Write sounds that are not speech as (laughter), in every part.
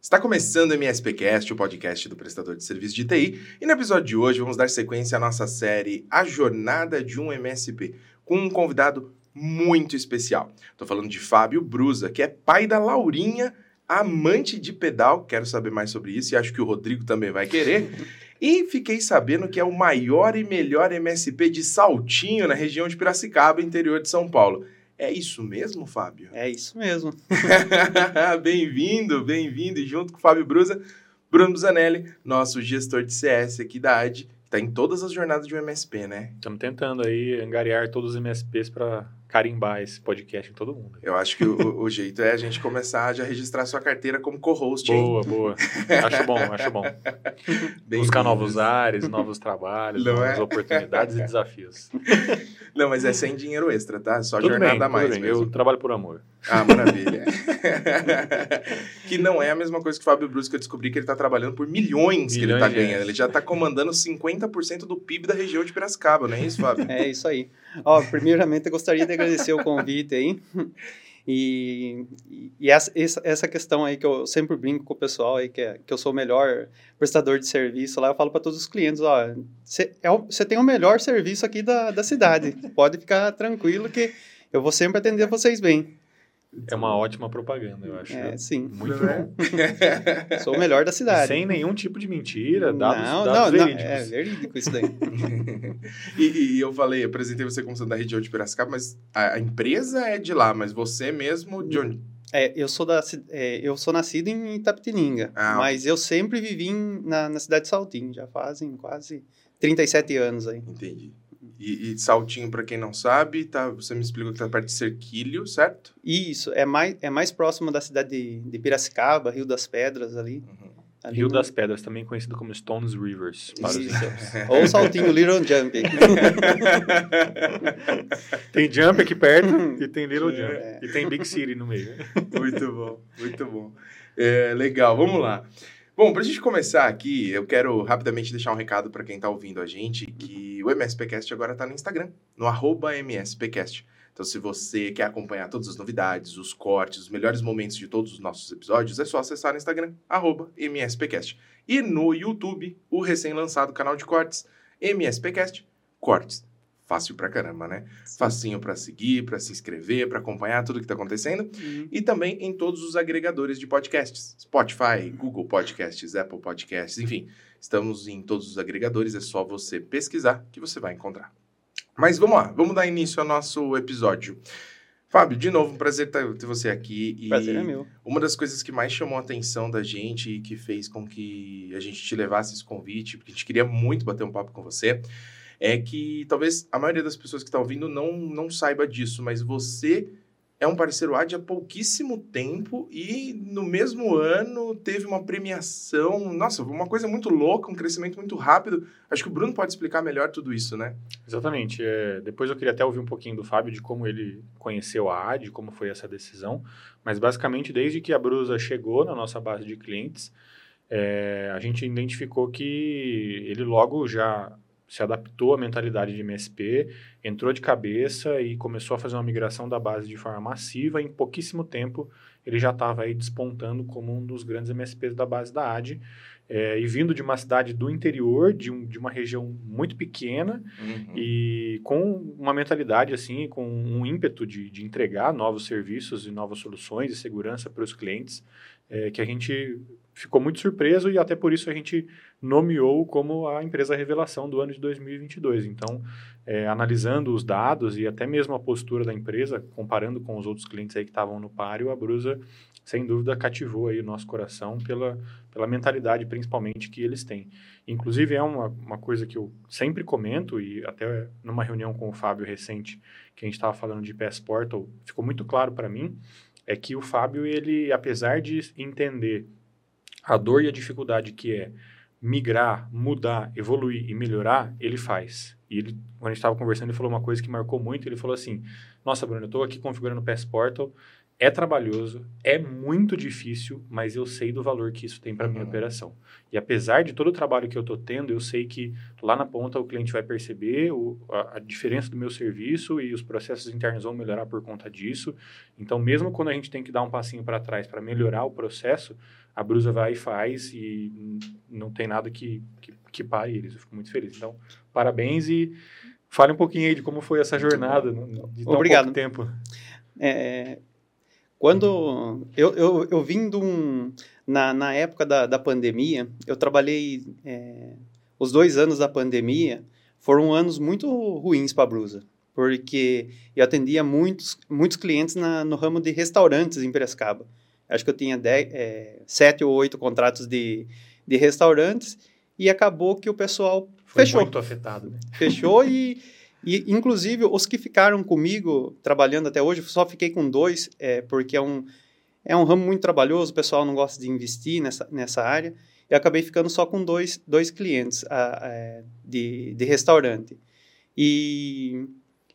Está começando o MSPcast, o podcast do prestador de serviço de TI, e no episódio de hoje vamos dar sequência à nossa série A Jornada de um MSP, com um convidado muito especial. Estou falando de Fábio Brusa, que é pai da Laurinha, amante de pedal, quero saber mais sobre isso e acho que o Rodrigo também vai querer. (laughs) E fiquei sabendo que é o maior e melhor MSP de Saltinho na região de Piracicaba, interior de São Paulo. É isso mesmo, Fábio? É isso mesmo. (laughs) bem-vindo, bem-vindo. E junto com o Fábio Brusa, Bruno Busanelli, nosso gestor de CS aqui da AD, que está em todas as jornadas de um MSP, né? Estamos tentando aí angariar todos os MSPs para carimbar esse podcast em todo mundo. Eu acho que o, o, jeito é a gente começar a já registrar sua carteira como co-host. Boa, boa. Acho bom, acho bom. (laughs) Bem Buscar novos ares, novos trabalhos, Não novas é? oportunidades e (laughs) desafios. Não, mas é sem dinheiro extra, tá? Só tudo jornada bem, a mais bem. mesmo. Eu trabalho por amor. Ah, maravilha. (laughs) que não é a mesma coisa que o Fábio Brusco, que eu descobri que ele está trabalhando por milhões, milhões que ele está ganhando. Ele já está comandando 50% do PIB da região de Piracicaba, não é isso, Fábio? É isso aí. Ó, primeiramente, eu gostaria de agradecer o convite aí. E, e essa, essa questão aí que eu sempre brinco com o pessoal aí, que, é, que eu sou o melhor prestador de serviço lá, eu falo para todos os clientes, ó, você é, tem o melhor serviço aqui da, da cidade, pode ficar tranquilo que eu vou sempre atender vocês bem. É uma ótima propaganda, eu acho. É, sim. Muito é? bom. (laughs) Sou o melhor da cidade. Sem nenhum tipo de mentira, dados, não, dados não, verídicos. Não, é verídico isso daí. (laughs) e, e, eu falei, apresentei você como sendo da região de Piracicaba, mas a, a, empresa é de lá, mas você mesmo de onde? É, eu sou, da, é, eu sou nascido em Itapetininga, ah, mas eu sempre vivi em, na, na cidade de Saltinho, já fazem quase 37 anos aí. Entendi. E, e Saltinho, para quem não sabe, tá, você me explicou que está perto de Cerquilho, certo? Isso, é mais, é mais próximo da cidade de, de Piracicaba, Rio das Pedras ali. Uhum. ali Rio no... das Pedras, também conhecido como Stones Rivers. Para os (laughs) Ou Saltinho Little Jump. (laughs) tem Jump aqui perto e tem Little Jump. É. E tem Big City no meio. muito bom, muito bom. É, legal, vamos lá. Bom, para a gente começar aqui, eu quero rapidamente deixar um recado para quem está ouvindo a gente, que o MSPcast agora está no Instagram, no MSPcast. Então, se você quer acompanhar todas as novidades, os cortes, os melhores momentos de todos os nossos episódios, é só acessar no Instagram, MSPcast. E no YouTube, o recém-lançado canal de cortes, MSPcast Cortes fácil pra caramba, né? Sim. Facinho para seguir, para se inscrever, para acompanhar tudo que tá acontecendo. Uhum. E também em todos os agregadores de podcasts: Spotify, Google Podcasts, Apple Podcasts, enfim. Estamos em todos os agregadores, é só você pesquisar que você vai encontrar. Mas vamos lá, vamos dar início ao nosso episódio. Fábio, de novo, um prazer ter você aqui. E prazer é meu. Uma das coisas que mais chamou a atenção da gente e que fez com que a gente te levasse esse convite, porque a gente queria muito bater um papo com você, é que talvez a maioria das pessoas que estão tá ouvindo não, não saiba disso, mas você é um parceiro AD há pouquíssimo tempo e no mesmo ano teve uma premiação. Nossa, uma coisa muito louca, um crescimento muito rápido. Acho que o Bruno pode explicar melhor tudo isso, né? Exatamente. É, depois eu queria até ouvir um pouquinho do Fábio de como ele conheceu a AD, como foi essa decisão. Mas basicamente, desde que a Brusa chegou na nossa base de clientes, é, a gente identificou que ele logo já se adaptou à mentalidade de MSP, entrou de cabeça e começou a fazer uma migração da base de forma massiva. Em pouquíssimo tempo, ele já estava aí despontando como um dos grandes MSPs da base da AD. É, e vindo de uma cidade do interior, de, um, de uma região muito pequena, uhum. e com uma mentalidade assim, com um ímpeto de, de entregar novos serviços e novas soluções de segurança para os clientes, é, que a gente ficou muito surpreso e até por isso a gente nomeou como a empresa revelação do ano de 2022. Então, é, analisando os dados e até mesmo a postura da empresa, comparando com os outros clientes aí que estavam no páreo, a Brusa, sem dúvida, cativou aí o nosso coração pela, pela mentalidade, principalmente, que eles têm. Inclusive, é uma, uma coisa que eu sempre comento, e até numa reunião com o Fábio recente, que a gente estava falando de PS Portal, ficou muito claro para mim, é que o Fábio, ele, apesar de entender a dor e a dificuldade que é migrar, mudar, evoluir e melhorar, ele faz. E ele, quando a gente estava conversando, ele falou uma coisa que marcou muito. Ele falou assim: Nossa, Bruno, eu estou aqui configurando o PS Portal É trabalhoso, é muito difícil, mas eu sei do valor que isso tem para minha Uhum. operação. E apesar de todo o trabalho que eu estou tendo, eu sei que lá na ponta o cliente vai perceber o, a, a diferença do meu serviço e os processos internos vão melhorar por conta disso. Então, mesmo quando a gente tem que dar um passinho para trás para melhorar o processo, a Brusa vai e faz e não tem nada que, que, que pare eles. Eu fico muito feliz. Então, parabéns e fale um pouquinho aí de como foi essa jornada de tão Obrigado. pouco tempo. É, quando eu, eu, eu vim de um, na, na época da, da pandemia, eu trabalhei é, os dois anos da pandemia foram anos muito ruins para a Brusa, porque eu atendia muitos, muitos clientes na, no ramo de restaurantes em Piracicaba. Acho que eu tinha dez, é, sete ou oito contratos de, de restaurantes e acabou que o pessoal Foi fechou muito afetado, né? fechou e, (laughs) e inclusive os que ficaram comigo trabalhando até hoje, só fiquei com dois, é, porque é um, é um ramo muito trabalhoso, o pessoal não gosta de investir nessa, nessa área, e acabei ficando só com dois, dois clientes a, a, de, de restaurante. E,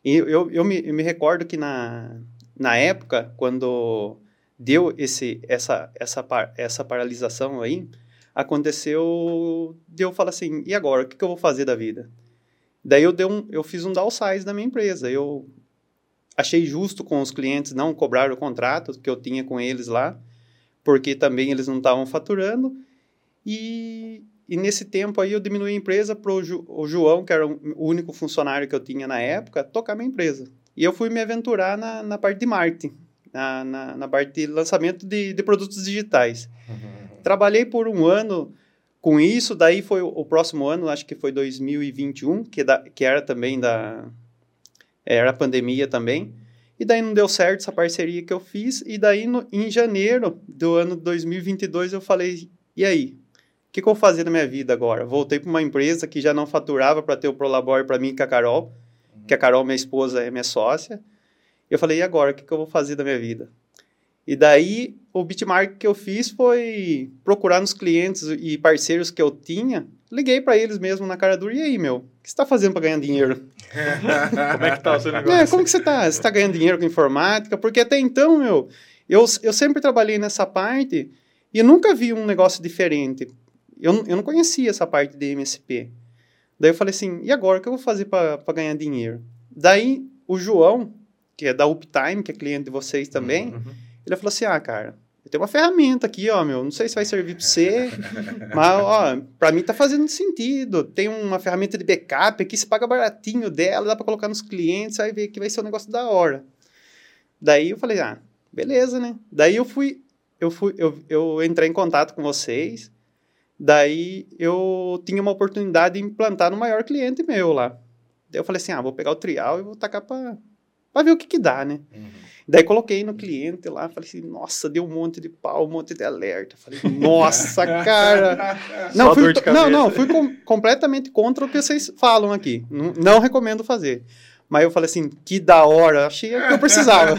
e eu, eu, me, eu me recordo que na, na época, quando deu esse, essa, essa, essa paralisação aí, aconteceu de eu falar assim, e agora, o que, que eu vou fazer da vida? Daí eu, dei um, eu fiz um downsize da minha empresa. Eu achei justo com os clientes não cobrar o contrato que eu tinha com eles lá, porque também eles não estavam faturando. E, e nesse tempo aí eu diminuí a empresa para o João, que era o único funcionário que eu tinha na época, tocar minha empresa. E eu fui me aventurar na, na parte de marketing, na, na, na parte de lançamento de, de produtos digitais. Uhum. Trabalhei por um ano com isso, daí foi o, próximo ano, acho que foi 2021, que, da, que era também da... Era a pandemia também. E daí não deu certo essa parceria que eu fiz. E daí, no, em janeiro do ano 2022, eu falei, e aí? O que, que eu vou fazer na minha vida agora? Voltei para uma empresa que já não faturava para ter o Prolabore para mim e com a Carol, que a Carol, minha esposa, é minha sócia. Eu falei, e agora? O que, que eu vou fazer da minha vida? E daí, o bitmark que eu fiz foi procurar nos clientes e parceiros que eu tinha. Liguei para eles mesmo na cara dura. E aí, meu? O que você está fazendo para ganhar dinheiro? (laughs) como é que tá o seu negócio? É, como que você está? Você está ganhando dinheiro com informática? Porque até então, meu, eu, eu sempre trabalhei nessa parte e nunca vi um negócio diferente. Eu, eu não conhecia essa parte de MSP. Daí eu falei assim, e agora? O que eu vou fazer para ganhar dinheiro? Daí, o João, que é da Uptime, que é cliente de vocês também, Uhum. Ele falou assim: ah, cara, eu tenho uma ferramenta aqui, ó, meu. Não sei se vai servir para você, (laughs) mas, ó, para mim tá fazendo sentido. Tem uma ferramenta de backup aqui, você paga baratinho dela, dá para colocar nos clientes, aí ver que vai ser um negócio da hora. Daí eu falei: ah, beleza, né? Daí eu fui, eu fui, eu, eu entrei em contato com vocês. Daí eu tinha uma oportunidade de implantar no maior cliente meu lá. Daí eu falei assim: ah, vou pegar o trial e vou tacar para ver o que que dá, né? Uhum. Daí coloquei no cliente lá, falei assim, nossa, deu um monte de pau, um monte de alerta. Falei, nossa, (laughs) cara. Não, fui, não, não, fui com- completamente contra o que vocês falam aqui. Não, não recomendo fazer. Mas eu falei assim, que da hora, achei que eu precisava.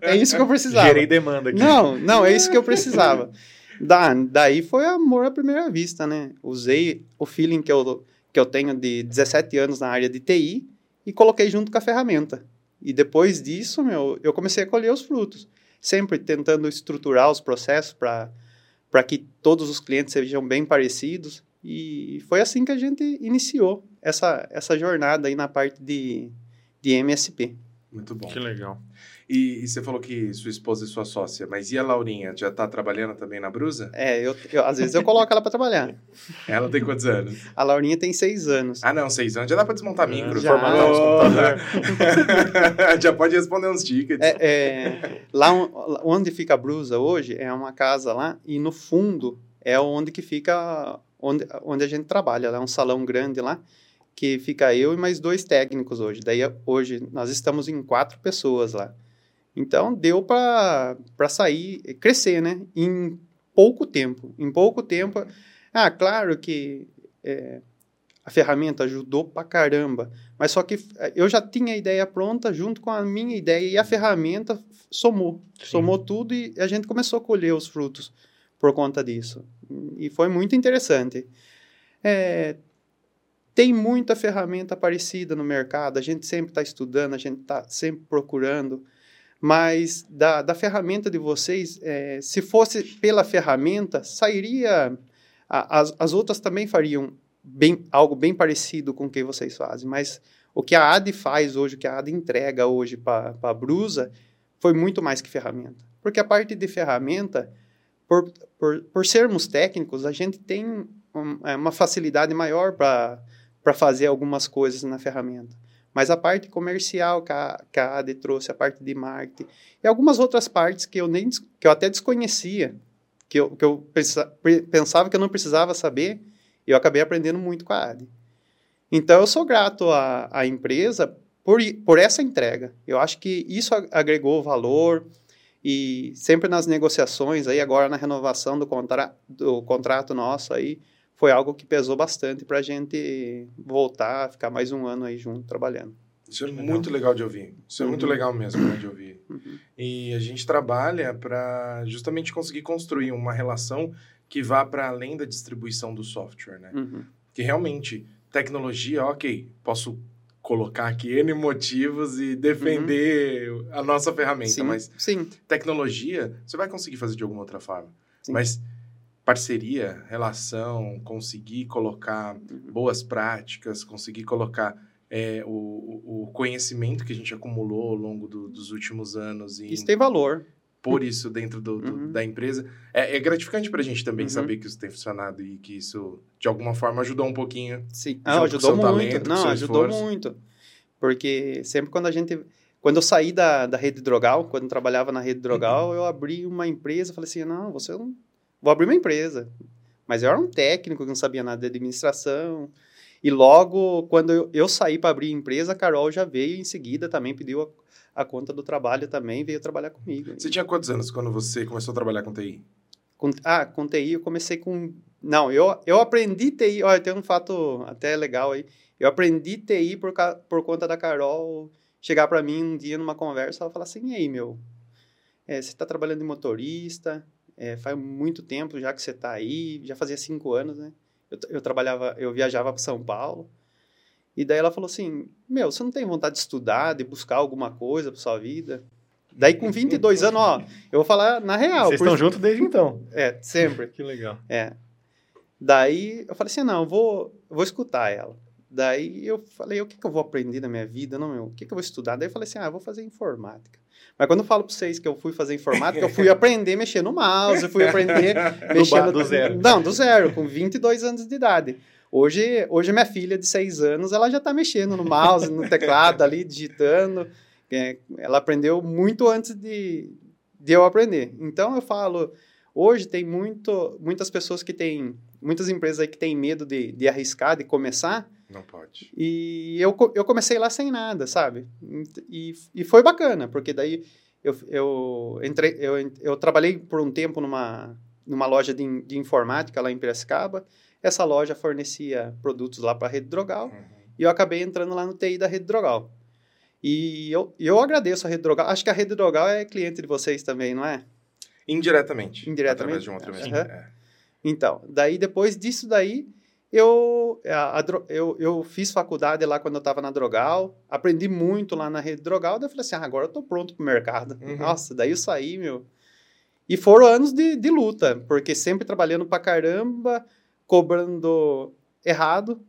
É isso que eu precisava. Gerei demanda aqui. Não, não, é isso que eu precisava. Da, daí foi amor à primeira vista, né? Usei o feeling que eu, que eu tenho de 17 anos na área de TI e coloquei junto com a ferramenta. E depois disso, meu, eu comecei a colher os frutos. Sempre tentando estruturar os processos para que todos os clientes sejam bem parecidos. E foi assim que a gente iniciou essa, essa jornada aí na parte de, de MSP. Muito bom. Que legal. E, e você falou que sua esposa é sua sócia, mas e a Laurinha? Já tá trabalhando também na Brusa? É, eu, eu- às vezes eu coloco ela para trabalhar. (laughs) Ela tem quantos anos? A Laurinha tem seis anos. Ah, não, seis anos. Já dá pra desmontar micro. já. Computadores. (laughs) (laughs) já pode responder uns tickets. É, é, lá on- onde fica a Brusa hoje é uma casa lá e no fundo é onde que fica onde, onde a gente trabalha. É um salão grande lá que fica eu e mais dois técnicos hoje. Daí hoje nós estamos em quatro pessoas lá. Então deu para sair, crescer, né? Em pouco tempo. Em pouco tempo. Ah, claro que é, a ferramenta ajudou pra caramba. Mas só que eh, eu já tinha a ideia pronta junto com a minha ideia e a ferramenta somou. Sim. Somou tudo e a gente começou a colher os frutos por conta disso. E foi muito interessante. É, tem muita ferramenta parecida no mercado, a gente sempre está estudando, a gente está sempre procurando, Mas da, da ferramenta de vocês, é, se fosse pela ferramenta, sairia. A, as, as outras também fariam bem, algo bem parecido com o que vocês fazem, mas o que a AD faz hoje, o que a AD entrega hoje para a Brusa, foi muito mais que ferramenta. Porque a parte de ferramenta, por, por, por sermos técnicos, a gente tem um, é, uma facilidade maior para fazer algumas coisas na ferramenta. Mas a parte comercial que a, que a AD trouxe, a parte de marketing, e algumas outras partes que eu, nem, que eu até desconhecia, que eu, que eu pensava que eu não precisava saber, eu acabei aprendendo muito com a AD. Então, eu sou grato à, à empresa por, por essa entrega. Eu acho que isso agregou valor e sempre nas negociações, aí agora na renovação do, contra, do contrato nosso aí, foi algo que pesou bastante para a gente voltar, ficar mais um ano aí junto trabalhando. Isso é legal. muito legal de ouvir. Isso é muito uhum. legal mesmo né, de ouvir. Uhum. E a gente trabalha para justamente conseguir construir uma relação que vá para além da distribuição do software, né? Uhum. Que realmente tecnologia, ok, posso colocar aqui N motivos e defender uhum. a nossa ferramenta, sim, mas sim. tecnologia você vai conseguir fazer de alguma outra forma. Sim. Mas parceria, relação, conseguir colocar boas práticas, conseguir colocar é, o, o conhecimento que a gente acumulou ao longo do, dos últimos anos. Isso tem valor pôr isso dentro do, do uhum. da empresa. É, é gratificante para a gente também uhum. saber que isso tem funcionado e que isso, de alguma forma, ajudou um pouquinho. Sim, ah, ajudou muito. Talento, Não, ajudou esforço. muito. Porque sempre quando a gente... Quando eu saí da, da rede drogal, quando eu trabalhava na rede drogal, uhum. eu abri uma empresa, falei assim, não, você não... Vou abrir uma empresa. Mas eu era um técnico que não sabia nada de administração. E logo, quando eu, eu saí para abrir a empresa, a Carol já veio em seguida também, pediu a a conta do trabalho também veio trabalhar comigo. Você tinha quantos anos quando você começou a trabalhar com TI? Com, ah, com TI eu comecei com... Não, eu, eu aprendi TI, olha, tem um fato até legal aí. Eu aprendi TI por, por conta da Carol chegar para mim um dia numa conversa, ela falar assim, e aí, meu, é, você está trabalhando de motorista, é, faz muito tempo já que você está aí, já fazia cinco anos, né? Eu, eu trabalhava, eu viajava para São Paulo, e daí ela falou assim: Meu, você não tem vontade de estudar, de buscar alguma coisa para sua vida? Daí, com 22 anos, ó, eu vou falar na real. Vocês estão juntos desde então? É, sempre. (laughs) que legal. É. Daí, eu falei assim: não, eu vou, eu vou escutar ela. Daí, eu falei: o que, que eu vou aprender na minha vida? Não, meu, o que, que eu vou estudar? Daí, eu falei assim: ah, eu vou fazer informática. Mas quando eu falo para vocês que eu fui fazer informática, eu fui (laughs) aprender a mexer no mouse, eu fui aprender (laughs) mexendo... do, do zero. Não, do zero, com 22 anos de idade. Hoje, hoje minha filha de seis anos, ela já está mexendo no mouse, no teclado ali, digitando. É, ela aprendeu muito antes de, de eu aprender. Então, eu falo, hoje tem muito, muitas pessoas que têm, muitas empresas aí que têm medo de, de arriscar, de começar. Não pode. E eu, eu comecei lá sem nada, sabe? E, e foi bacana, porque daí eu, eu, entrei, eu, eu trabalhei por um tempo numa, numa loja de, de informática lá em Piracicaba, essa loja fornecia produtos lá para a rede drogal uhum. e eu acabei entrando lá no TI da rede drogal. E eu, eu agradeço a rede drogal. Acho que a rede drogal é cliente de vocês também, não é? Indiretamente. Indiretamente. Através de um outro uhum. é. Então, daí depois disso daí, eu, a, a, eu, eu fiz faculdade lá quando eu estava na Drogal, aprendi muito lá na rede Drogal, daí eu falei assim, ah, agora eu estou pronto para o mercado. Uhum. Nossa, daí eu saí, meu... E foram anos de, de luta, porque sempre trabalhando para caramba, cobrando errado.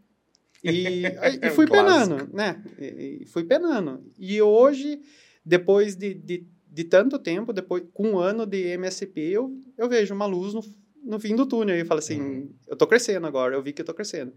E, (laughs) e fui penando, né? E, e, fui penando. E hoje, depois de, de, de, tanto tempo, depois com um ano de MSP, eu, eu vejo uma luz no, no fim do túnel e falo assim, uhum. eu tô crescendo agora, eu vi que eu tô crescendo.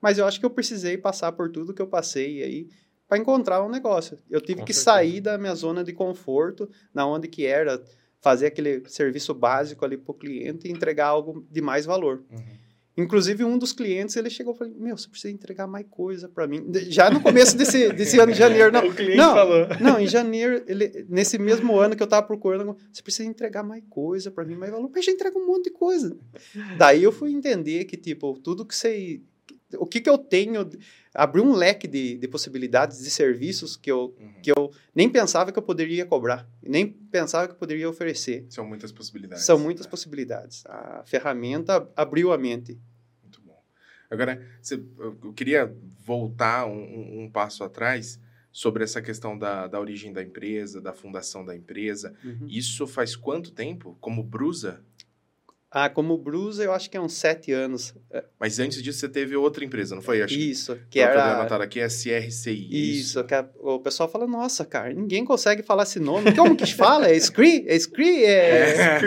Mas eu acho que eu precisei passar por tudo que eu passei aí para encontrar um negócio. Eu tive com que certeza. sair da minha zona de conforto, na onde que era fazer aquele serviço básico ali para o cliente e entregar algo de mais valor. Uhum. Inclusive, um dos clientes, ele chegou e falou, meu, você precisa entregar mais coisa para mim. Já no começo desse, (laughs) desse ano de janeiro. Não, o cliente não, falou. Não, em janeiro, ele, nesse mesmo ano que eu estava procurando, você precisa entregar mais coisa para mim, mais valor. Mas já entrega um monte de coisa. Daí eu fui entender que, tipo, tudo que você o que, que eu tenho, abrir um leque de, de possibilidades de serviços que eu, uhum. que eu nem pensava que eu poderia cobrar, nem pensava que eu poderia oferecer. São muitas possibilidades. São muitas né? possibilidades. A ferramenta abriu a mente. Muito bom. Agora, eu queria voltar um, um passo atrás sobre essa questão da, da origem da empresa, da fundação da empresa. Uhum. Isso faz quanto tempo? Como Brusa? Ah, como Brusa, eu acho que é uns sete anos. Mas antes disso você teve outra empresa, não foi? Acho Isso, que era... era... anotado aqui, SRCI. Isso, que a- o pessoal fala, nossa, cara, ninguém consegue falar esse nome. Como que fala? É Scree? É Scree? É...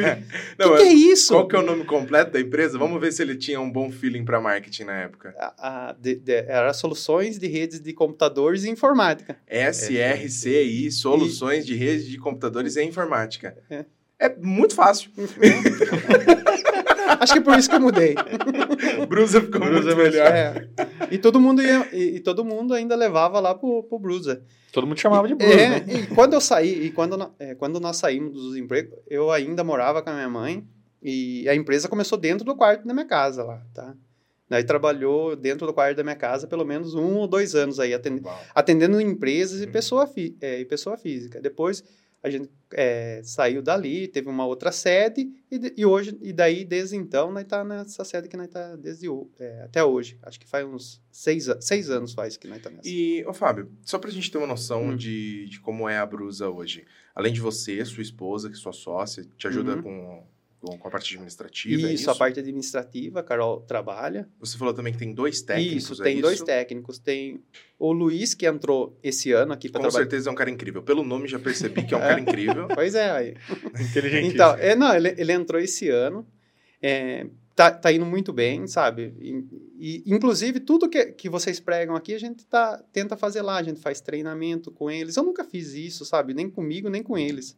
O Não, que, que é isso? Qual que é o nome completo da empresa? Vamos ver se ele tinha um bom feeling para marketing na época. A- a- de- de- era Soluções de Redes de Computadores e Informática. SRCI, Soluções de Rede de Computadores e Informática. É. É muito fácil. (laughs) Acho que é por isso que eu mudei. Brusa ficou Brusa muito é melhor. É. E todo mundo ia, e, e todo mundo ainda levava lá pro, pro Brusa. Todo mundo chamava de Bruce, é, né? e quando eu saí, e quando, é, quando nós saímos dos empregos, eu ainda morava com a minha mãe e a empresa começou dentro do quarto da minha casa lá, tá? Daí trabalhou dentro do quarto da minha casa pelo menos um ou dois anos aí, atendendo, atendendo empresas e Uhum. pessoa, fi, é, e pessoa física. Depois a gente é, saiu dali, teve uma outra sede e, e hoje e daí desde então nós tá nessa sede que nós tá desde é, até hoje. Acho que faz uns seis, seis anos faz que nós tá nessa. E, ô Fábio, só pra gente ter uma noção Hum. de, de como é a Brusa hoje. Além de você, sua esposa, que é sua sócia, te ajuda Uhum. com, com, com a parte administrativa, é isso, isso? a parte administrativa, a Carol trabalha. Você falou também que tem dois técnicos, isso, é tem dois isso? técnicos. Tem o Luiz, que entrou esse ano aqui para Com trabalhar. certeza é um cara incrível. Pelo nome já percebi que é um É. (laughs) cara incrível. (laughs) Pois é, aí. Inteligentíssimo. Então, é, não, ele, ele entrou esse ano. É, tá, tá indo muito bem, sabe? E, e, inclusive, tudo que, que vocês pregam aqui, a gente tá, tenta fazer lá. A gente faz treinamento com eles. Eu nunca fiz isso, sabe? Nem comigo, nem com eles.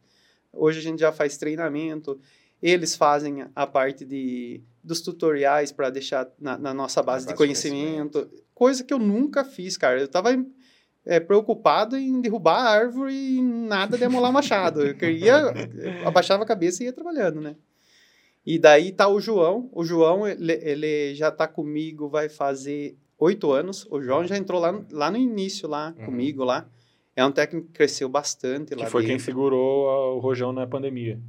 Hoje a gente já faz treinamento. Eles fazem a parte de, dos tutoriais para deixar na, na nossa base de de conhecimento. Coisa que eu nunca fiz, cara. Eu tava é, preocupado em derrubar a árvore e nada de amolar machado. Eu queria, eu abaixava a cabeça e ia trabalhando, né? E daí tá o João. O João, ele, ele já tá comigo, vai fazer oito anos. O João já entrou lá, no- lá no início, lá Uhum. comigo, lá. É um técnico que cresceu bastante lá Que foi quem dentro. segurou a- o rojão na pandemia.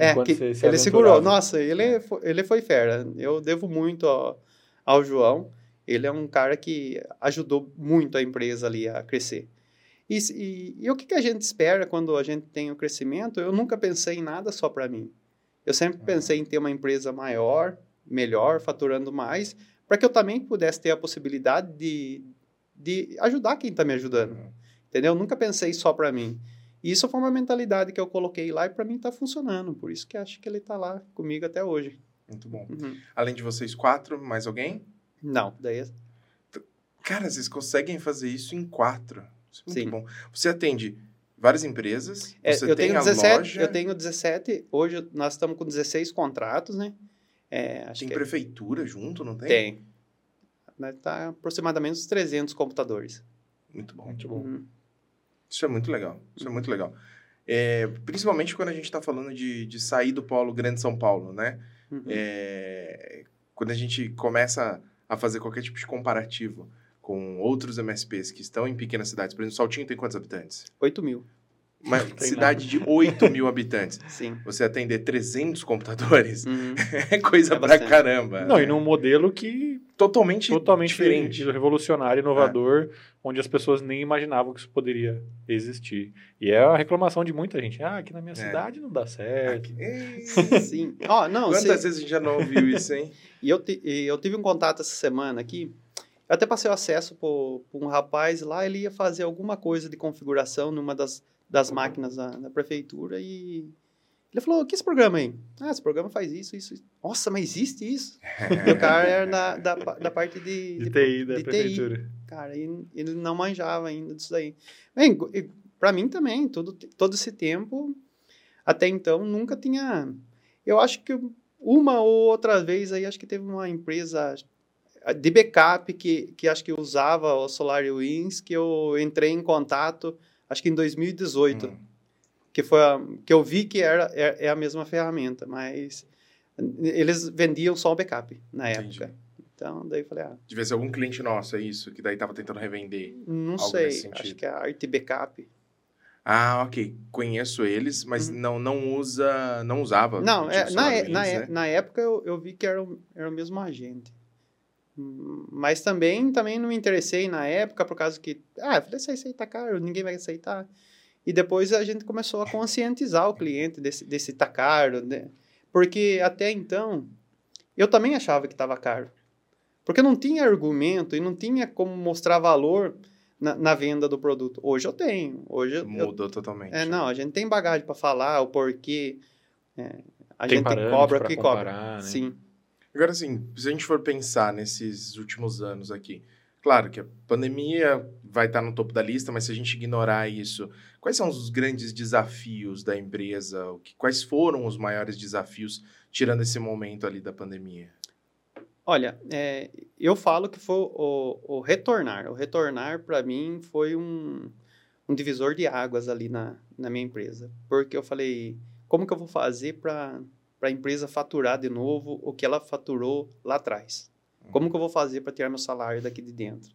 É, que você se ele segurou. Nossa, ele foi, ele foi fera. Eu devo muito ao, ao João. Ele é um cara que ajudou muito a empresa ali a crescer. E, e, e o que, que a gente espera quando a gente tem o crescimento? Eu nunca pensei em nada só para mim. Eu sempre pensei em ter uma empresa maior, melhor, faturando mais, para que eu também pudesse ter a possibilidade de, de ajudar quem está me ajudando. Entendeu? Eu nunca pensei só para mim. Isso foi uma mentalidade que eu coloquei lá e para mim está funcionando. Por isso que acho que ele está lá comigo até hoje. Muito bom. Uhum. Além de vocês quatro, mais alguém? Não, daí é- Cara, vocês conseguem fazer isso em quatro. Isso é muito Sim. bom. Você atende várias empresas, É, você eu tem tenho a 17, loja, eu tenho 17, hoje nós estamos com 16 contratos, né? É, acho tem que prefeitura junto, não tem? tem. Né, Tá aproximadamente uns 300 computadores. Muito bom. Muito bom. Uhum. Isso é muito legal. Isso é muito legal. É, principalmente quando a gente está falando de, de sair do polo Grande São Paulo, né? Uhum. É, quando a gente começa a fazer qualquer tipo de comparativo com outros MSPs que estão em pequenas cidades, por exemplo, Saltinho tem quantos habitantes? 8 mil, Uma cidade de 8 mil habitantes. (laughs) sim. Você atender 300 computadores Uhum. (laughs) é coisa É pra bastante. caramba. Não, né? e num modelo que totalmente, totalmente diferente. revolucionário, inovador, onde as pessoas nem imaginavam que isso poderia existir. E é a reclamação de muita gente. Ah, aqui na minha É. cidade não dá certo. Ei, (laughs) Sim. Ó, não, Quantas vezes a gente já não ouviu isso, hein? E eu, ti- e eu tive um contato essa semana aqui. Eu até passei o acesso para um rapaz lá, ele ia fazer alguma coisa de configuração numa das, das máquinas da, da prefeitura e ele falou, que esse programa aí? Ah, esse programa faz isso, isso, isso. Nossa, mas existe isso? e o cara era da, da, da parte de, De TI da de TI. prefeitura. Cara, e ele não manjava ainda disso daí. Bem, para mim também, todo, todo esse tempo, até então, nunca tinha... Eu acho que uma ou outra vez aí, acho que teve uma empresa de backup que, que acho que usava o SolarWinds, que eu entrei em contato, acho que em 2018, Hum. que foi a, que eu vi que era, é, é a mesma ferramenta, mas eles vendiam só o backup na Entendi. época. Então, daí falei, ah, Devia ser algum cliente nosso, é isso? Que daí tava tentando revender. não sei, acho que é a Arte Backup. Ah, ok. Conheço eles, mas não, não usa. Não usava. Uhum. Não, é, na, é- na, é- né? na época eu, eu vi que era o, era o mesmo agente. Mas também, também não me interessei na época por causa que, ah, falei, isso aí tá caro, ninguém vai aceitar. E depois a gente começou a conscientizar o cliente desse, desse tá caro, né? Porque até então, eu também achava que estava caro. Porque não tinha argumento e não tinha como mostrar valor na, na venda do produto. Hoje eu tenho. Hoje Mudou eu, totalmente. É, não, a gente tem bagagem para falar o porquê. É, a tem gente cobra o que comparar, cobra. Né? Sim. Agora, assim, se a gente for pensar nesses últimos anos aqui, claro que a pandemia vai estar no topo da lista, mas se a gente ignorar isso, quais são os grandes desafios da empresa? Quais foram os maiores desafios, tirando esse momento ali da pandemia? Olha, é, eu falo que foi o, o retornar. O retornar, para mim, foi um, um divisor de águas ali na, na minha empresa. Porque eu falei, como que eu vou fazer para a empresa faturar de novo o que ela faturou lá atrás? Como que eu vou fazer para tirar meu salário daqui de dentro?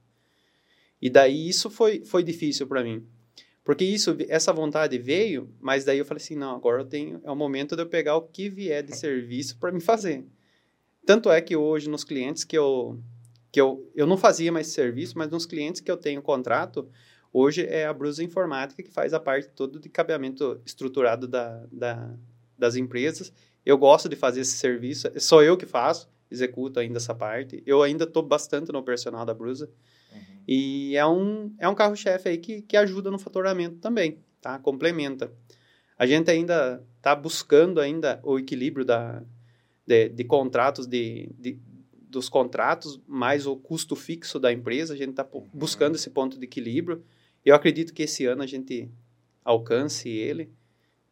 E daí isso foi, foi difícil para mim. Porque isso, essa vontade veio, mas daí eu falei assim, não, agora eu tenho, é o momento de eu pegar o que vier de serviço para me fazer. Tanto é que hoje nos clientes que eu que eu, eu não fazia mais serviço, mas nos clientes que eu tenho contrato, hoje é a Brusa Informática que faz a parte todo de cabeamento estruturado da, da, das empresas. Eu gosto de fazer esse serviço, sou eu que faço, executo ainda essa parte. Eu ainda estou bastante no operacional da Brusa. Uhum. E é um, é um carro-chefe aí que, que ajuda no faturamento também, tá? Complementa. A gente ainda está buscando ainda o equilíbrio da, de, de contratos, de, de, dos contratos, mais o custo fixo da empresa. A gente está uhum. buscando esse ponto de equilíbrio. Eu acredito que esse ano a gente alcance ele.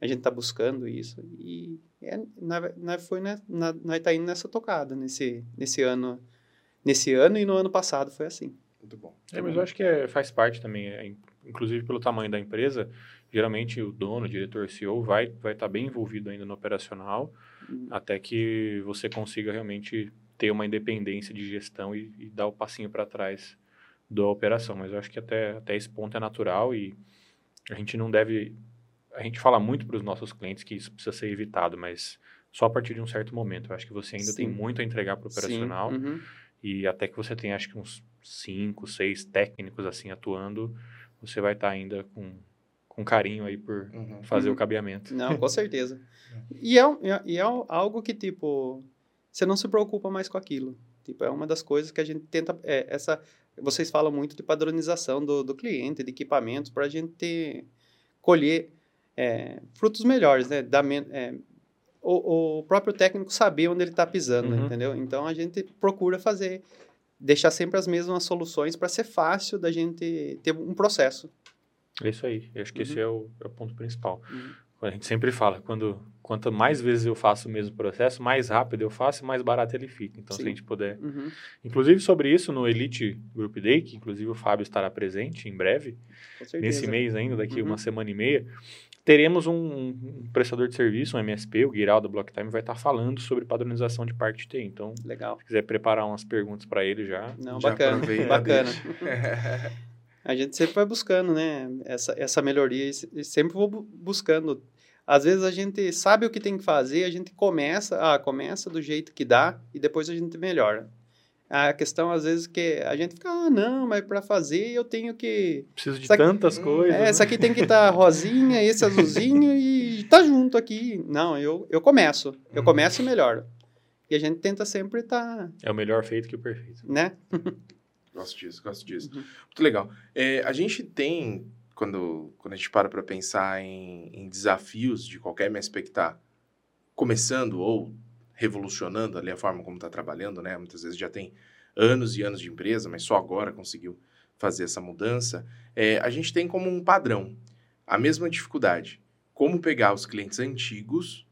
A gente está buscando isso. E é, foi, né, nós está indo nessa tocada nesse, nesse ano. Nesse ano e no ano passado foi assim. Muito bom. É, mas eu acho que é, faz parte também, é, inclusive pelo tamanho da empresa, geralmente o dono, o diretor, CEO vai vai estar tá bem envolvido ainda no operacional, uhum. até que você consiga realmente ter uma independência de gestão e, e dar o passinho para trás da operação. Mas eu acho que até, até esse ponto é natural e a gente não deve... A gente fala muito para os nossos clientes que isso precisa ser evitado, mas só a partir de um certo momento. Eu acho que você ainda Sim. tem muito a entregar para o operacional uhum. e até que você tenha, acho que uns cinco, seis técnicos assim atuando, você vai estar tá ainda com com carinho aí por uhum. fazer uhum. o cabeamento. Não, com (laughs) certeza. e, é, e é algo que, tipo, você não se preocupa mais com aquilo. Tipo, é uma das coisas que a gente tenta... É, essa, vocês falam muito de padronização do, do cliente, de equipamentos, para a gente ter, colher é, frutos melhores, né? Da, é, o, o, próprio técnico saber onde ele está pisando, uhum. entendeu? Então, a gente procura fazer, deixar sempre as mesmas soluções para ser fácil da gente ter um processo. É isso aí. Eu acho que uhum. esse é o, é o, ponto principal. Uhum. A gente sempre fala, quando quanto mais vezes eu faço o mesmo processo, mais rápido eu faço e mais barato ele fica. Então, Sim. se a gente puder... Uhum. Inclusive, sobre isso, no Elite Group Day, que inclusive o Fábio estará presente em breve, nesse mês ainda, daqui uma uhum. semana e meia, teremos um, um, prestador de serviço, um MSP, o Guiral da Blocktime, vai estar falando sobre padronização de parte T. Então, Legal. se quiser preparar umas perguntas para ele já... Não, já bacana, bacana. (laughs) A gente sempre vai buscando, né? Essa, essa melhoria e sempre vou buscando. Às vezes a gente sabe o que tem que fazer, a gente começa, ah, começa do jeito que dá e depois a gente melhora. A questão, às vezes, que a gente fica, ah, não, mas para fazer eu tenho que. Preciso de tantas aqui, coisas. É, né? essa aqui tem que estar tá (laughs) rosinha, esse azulzinho e tá junto aqui. Não, eu, eu começo. Eu uhum. começo e melhoro. E a gente tenta sempre estar. Tá, é o melhor feito que o perfeito. Né? (laughs) Gosto disso, gosto disso. Uhum. Muito legal. É, a gente tem, quando, quando a gente para para pensar em, em, desafios de qualquer MSP que está começando ou revolucionando ali a forma como está trabalhando, né? Muitas vezes já tem anos e anos de empresa, mas só agora conseguiu fazer essa mudança. É, a gente tem como um padrão a mesma dificuldade. Como pegar os clientes antigos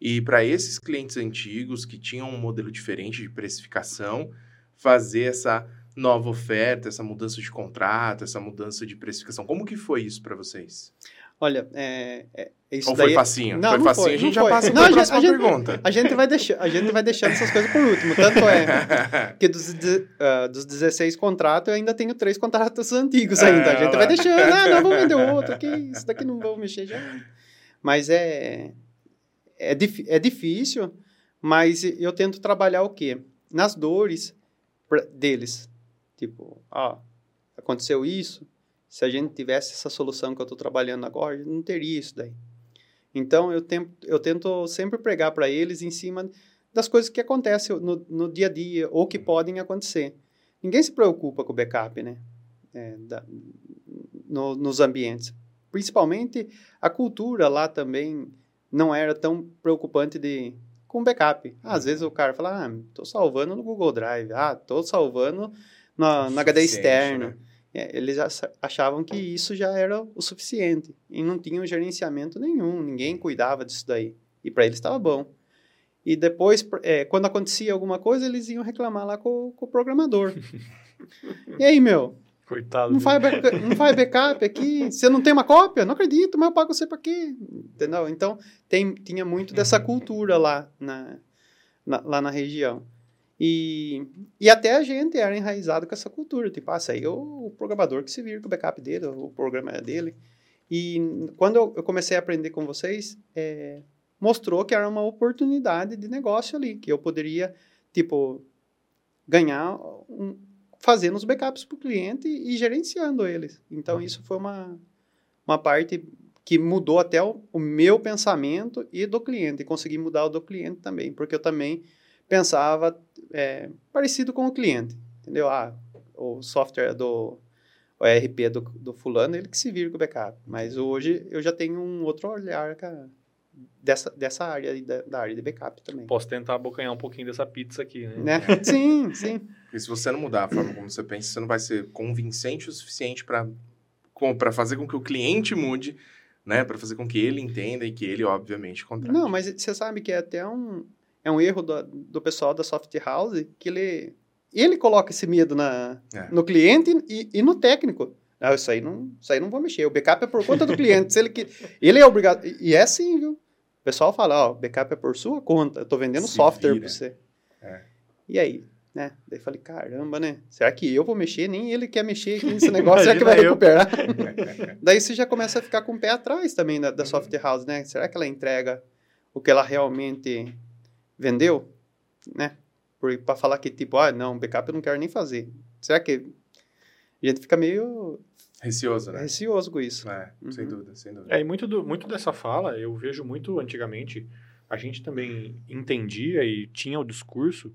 e para esses clientes antigos que tinham um modelo diferente de precificação, fazer essa nova oferta, essa mudança de contrato, essa mudança de precificação? Como que foi isso para vocês? Olha, é, é isso Ou foi daí... É facinho? Não, foi não facinho, foi, a gente já foi. passa para a próxima a gente, pergunta. A gente, vai deixar, a gente vai deixando essas coisas por último. Tanto é (laughs) que dos, uh, dos 16 contratos, eu ainda tenho três contratos antigos ainda. a gente vai deixando, ah, não, vamos vender (laughs) outro, que isso daqui não vamos mexer já. Mas é, é, é difícil, mas eu tento trabalhar o quê? Nas dores, deles. Tipo, ó, aconteceu isso, se a gente tivesse essa solução que eu estou trabalhando agora, não teria isso daí. Então, eu, tento, eu tento sempre pregar para eles em cima das coisas que acontecem no, no dia a dia ou que podem acontecer. Ninguém se preocupa com o backup, né? É, da, no, nos ambientes. Principalmente a cultura lá também não era tão preocupante de com backup. Às vezes o cara fala, ah, tô salvando no Google Drive, ah, tô salvando na, na HD externo. Né? É, eles achavam que isso já era o suficiente e não tinham gerenciamento nenhum, ninguém cuidava disso daí. E para eles estava bom. E depois, é, quando acontecia alguma coisa, eles iam reclamar lá com, com o programador. (laughs) e aí, meu? Coitado. Não faz, backup, não faz backup aqui? Você não tem uma cópia? Não acredito, mas eu pago você para quê? Entendeu? Então, tem, tinha muito dessa uhum. cultura lá na, na, lá na região. E, e até a gente era enraizado com essa cultura. Tipo, ah, aí o, o programador que se vira com o backup dele, o programa é dele. E quando eu, comecei a aprender com vocês, é, mostrou que era uma oportunidade de negócio ali, que eu poderia, tipo, ganhar um, fazendo os backups para o cliente e gerenciando eles. Então, isso foi uma, uma parte que mudou até o, o, meu pensamento e do cliente, e consegui mudar o do cliente também, porque eu também pensava é, parecido com o cliente, entendeu? Ah, o software do o ERP do, do fulano, ele que se vira com o backup. Mas hoje eu já tenho um outro olhar, cara, dessa, dessa área, da, da, área de backup também. Posso tentar abocanhar um pouquinho dessa pizza aqui, né? né? (laughs) sim, sim. E se você não mudar a forma como você pensa, você não vai ser convincente o suficiente para fazer com que o cliente mude, né? Para fazer com que ele entenda e que ele, obviamente, contrate. Não, mas você sabe que é até um, é um erro do, do pessoal da soft house que ele, ele coloca esse medo na, é. no cliente e, e no técnico. Ah, isso aí não, isso aí não vou mexer. O backup é por conta do cliente. Se ele, que, ele é obrigado. E é assim, viu? O pessoal fala, ó, backup é por sua conta. Eu tô vendendo Se software para você. É. E aí, né? Daí falei, caramba, né? Será que eu vou mexer? Nem ele quer mexer nesse negócio. Será que vai recuperar? (laughs) Daí você já começa a ficar com o pé atrás também da, da software house, né? Será que ela entrega o que ela realmente vendeu? Né? Para falar que, tipo, ah, não, backup eu não quero nem fazer. Será que a gente fica meio Receoso, né? Receoso com isso. É, uhum. sem dúvida, sem dúvida. É, e muito, do, muito dessa fala, eu vejo muito antigamente, a gente também entendia e tinha o discurso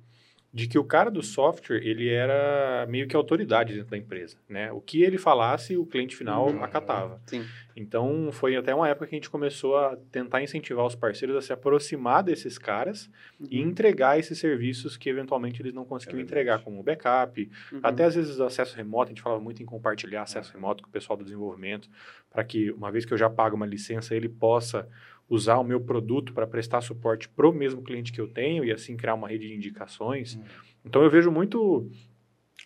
de que o cara do software, ele era meio que autoridade dentro da empresa, né? O que ele falasse, o cliente final uhum. acatava. Sim. Então, foi até uma época que a gente começou a tentar incentivar os parceiros a se aproximar desses caras uhum. e entregar esses serviços que eventualmente eles não conseguiam é entregar, como backup, uhum. até às vezes acesso remoto, a gente falava muito em compartilhar acesso remoto com o pessoal do desenvolvimento, para que, uma vez que eu já pago uma licença, ele possa usar o meu produto para prestar suporte para o mesmo cliente que eu tenho e assim criar uma rede de indicações. Uhum. Então eu vejo muito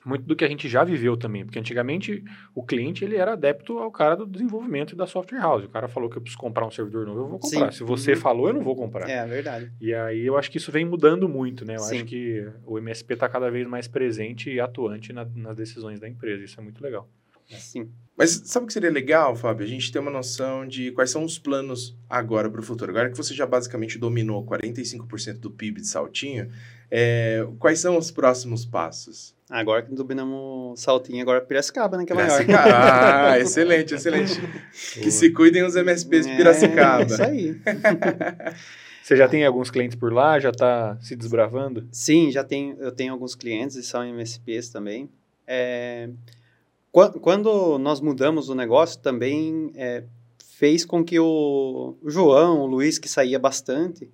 muito do que a gente já viveu também, porque antigamente o cliente ele era adepto ao cara do desenvolvimento e da software house. O cara falou que eu preciso comprar um servidor novo, eu vou comprar. Sim. Se você uhum. falou, eu não vou comprar. É, verdade. E aí eu acho que isso vem mudando muito, né? Eu Sim. acho que o MSP está cada vez mais presente e atuante na, nas decisões da empresa. Isso é muito legal. Sim. Mas sabe o que seria legal, Fábio? A gente ter uma noção de quais são os planos agora para o futuro. Agora que você já basicamente dominou 45% do PIB de Saltinho, é, quais são os próximos passos? Agora que dominamos Saltinho, agora Piracicaba, né? Que é Piracicaba. maior. (laughs) Ah, excelente, excelente. que se cuidem os MSPs de Piracicaba. É, isso aí. (laughs) Você já tem alguns clientes por lá? Já está se desbravando? Sim, já tenho. Eu tenho alguns clientes e são MSPs também. É, quando nós mudamos o negócio, também é, fez com que o, João, o Luiz, que saía bastante,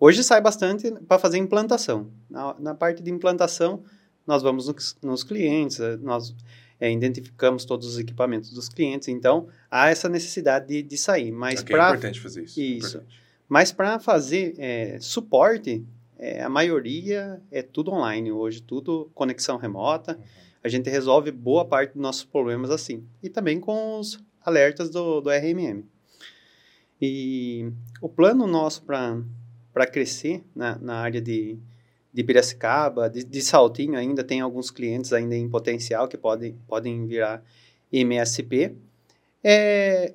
hoje sai bastante para fazer implantação. Na, na, parte de implantação, nós vamos nos, nos clientes, é, nós é, identificamos todos os equipamentos dos clientes, então há essa necessidade de, de sair. Mas okay, pra, é importante fazer isso. Isso. Mas para fazer é, suporte, é, a maioria é tudo online hoje, tudo conexão remota. Uhum a gente resolve boa parte dos nossos problemas assim. E também com os alertas do, do RMM. E o plano nosso para crescer na, na área de, de Piracicaba, de, de, Saltinho ainda, tem alguns clientes ainda em potencial que podem, podem virar MSP, é,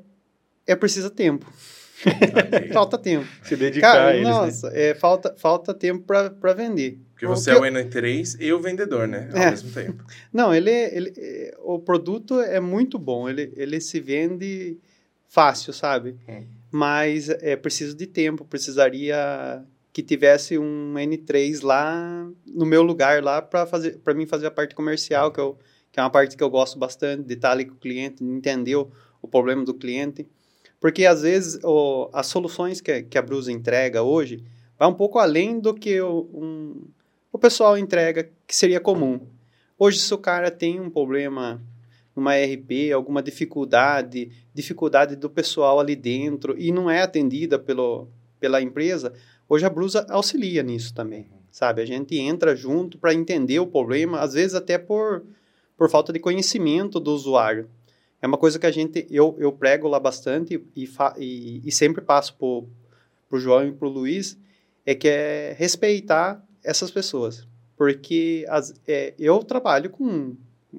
é preciso tempo. Falta tempo. Se dedicar Cara, a eles, né? Nossa, né? é, falta, falta tempo para vender. Porque você é o N3 e o vendedor, né? Ao É. mesmo tempo. Não, ele, ele, o produto é muito bom, ele, ele se vende fácil, sabe? Hum. Mas é preciso de tempo, precisaria que tivesse um N3 lá no meu lugar lá para fazer para mim fazer a parte comercial, que, eu, que é uma parte que eu gosto bastante, de estar ali com o cliente, de entender o, o problema do cliente. Porque às vezes as soluções que, que a Brusa entrega hoje vai um pouco além do que o, um, o pessoal entrega, que seria comum. Hoje, se o cara tem um problema numa RP, alguma dificuldade, dificuldade do pessoal ali dentro e não é atendida pelo, pela empresa, hoje a Brusa auxilia nisso também, sabe? A gente entra junto para entender o problema, às vezes até por, por falta de conhecimento do usuário. É uma coisa que a gente, eu, eu prego lá bastante e, fa, e, e sempre passo pro, pro João e pro Luiz, é que é respeitar essas pessoas. Porque as, é, eu trabalho com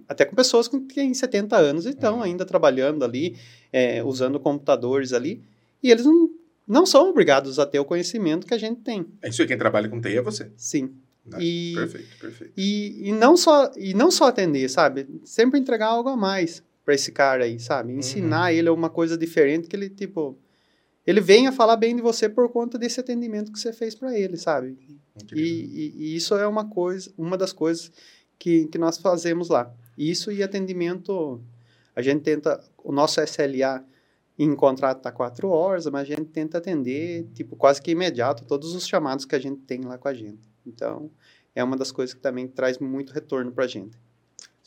até com pessoas que têm 70 anos e estão Uhum. ainda trabalhando ali, é, usando computadores ali, e eles não, não são obrigados a ter o conhecimento que a gente tem. É isso aí, quem trabalha com TI é você. Sim. né? E, Perfeito, perfeito. e, e, não só, e não só atender, sabe? Sempre entregar algo a mais para esse cara aí, sabe? Ensinar ele uma coisa diferente que ele, tipo... Ele venha falar bem de você por conta desse atendimento que você fez para ele, sabe? E, e- e isso é uma coisa, uma das coisas que, que nós fazemos lá. Isso e atendimento, a gente tenta, o nosso SLA em contrato está quatro horas, mas a gente tenta atender, tipo, quase que imediato, todos os chamados que a gente tem lá com a gente. Então, é uma das coisas que também traz muito retorno para a gente.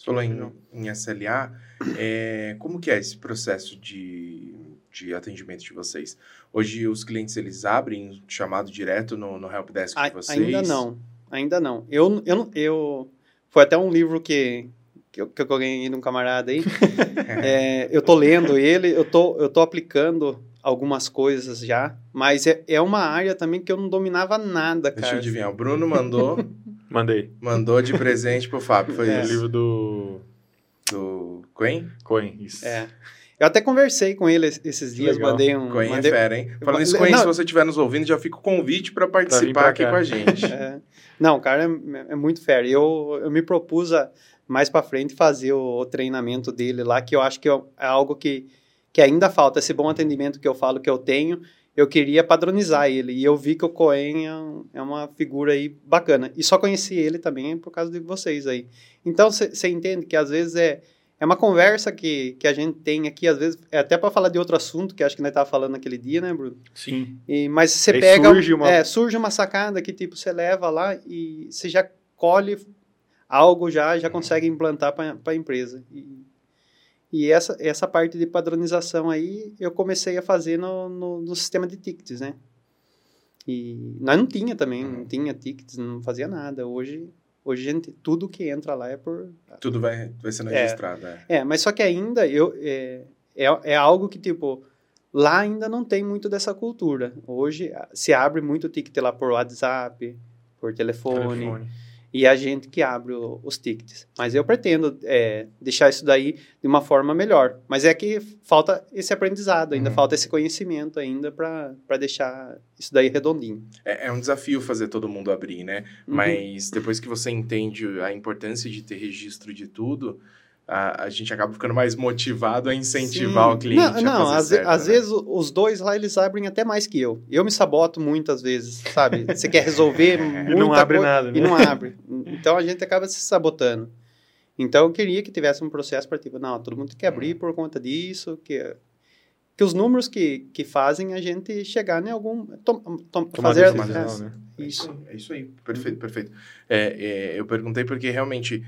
Você falou em, em SLA, é, como que é esse processo de, de atendimento de vocês? Hoje os clientes, eles abrem chamado direto no, no helpdesk de vocês? Ainda não, ainda não. Eu, eu, eu foi até um livro que que eu, que eu ganhei de um camarada aí. (laughs) É, eu tô lendo ele, eu tô, eu tô aplicando algumas coisas já, mas é, é uma área também que eu não dominava nada, Deixa eu cara. adivinhar, o Bruno mandou, (laughs) Mandei. mandou de presente pro Fábio, foi É. O isso? livro do Do Coen? Coen, isso. É. Eu até conversei com ele esses dias, legal. mandei um. Coen mandei, é fera, hein? Falando isso, Coen, se você estiver nos ouvindo, já fica o convite para participar pra aqui cá. com a gente. (laughs) É. Não, o cara é, é muito fera. Eu, eu me propus a, mais para frente fazer o, o treinamento dele lá, que eu acho que é é algo que, que ainda falta. Esse bom atendimento que eu falo que eu tenho, eu queria padronizar ele. E eu vi que o Coen é, é uma figura aí bacana. E só conheci ele também por causa de vocês aí. Então, você entende que às vezes é, é uma conversa que, que a gente tem aqui, às vezes, é até para falar de outro assunto, que acho que nós estava falando naquele dia, né, Bruno? Sim. E, mas você pega. surge uma- é, surge uma sacada que, tipo, você leva lá e você já colhe algo já, já consegue implantar para a empresa. E, e essa, essa parte de padronização aí eu comecei a fazer no, no, no sistema de tickets, né? E nós não tinha também, não tinha tickets, não fazia nada. Hoje, hoje gente, tudo que entra lá é por. Tudo vai, vai sendo É. registrado. É. É, mas só que ainda eu, é, é, é algo que, tipo, lá ainda não tem muito dessa cultura. Hoje se abre muito ticket lá por WhatsApp, por telefone, Telefone. E a gente que abre o- os tickets. Mas eu pretendo é, deixar isso daí de uma forma melhor. Mas é que falta esse aprendizado, ainda Uhum. falta esse conhecimento ainda para deixar isso daí redondinho. É, é um desafio fazer todo mundo abrir, né? Uhum. Mas depois que você entende a importância de ter registro de tudo, a, a gente acaba ficando mais motivado a incentivar Sim. o cliente Não, não a fazer às, certo, às né? vezes os dois lá eles abrem até mais que eu. Eu me saboto muitas vezes, sabe? Você quer resolver muita (laughs) E não abre coi- nada, né? E não abre. Então a gente acaba se sabotando. Então eu queria que tivesse um processo para tipo, não, todo mundo tem que abrir por conta disso, que que os números que, que fazem a gente chegar em algum tom, tom, Tomar fazer decisão, né? É isso é isso aí. Perfeito, perfeito. É, é, eu perguntei porque realmente,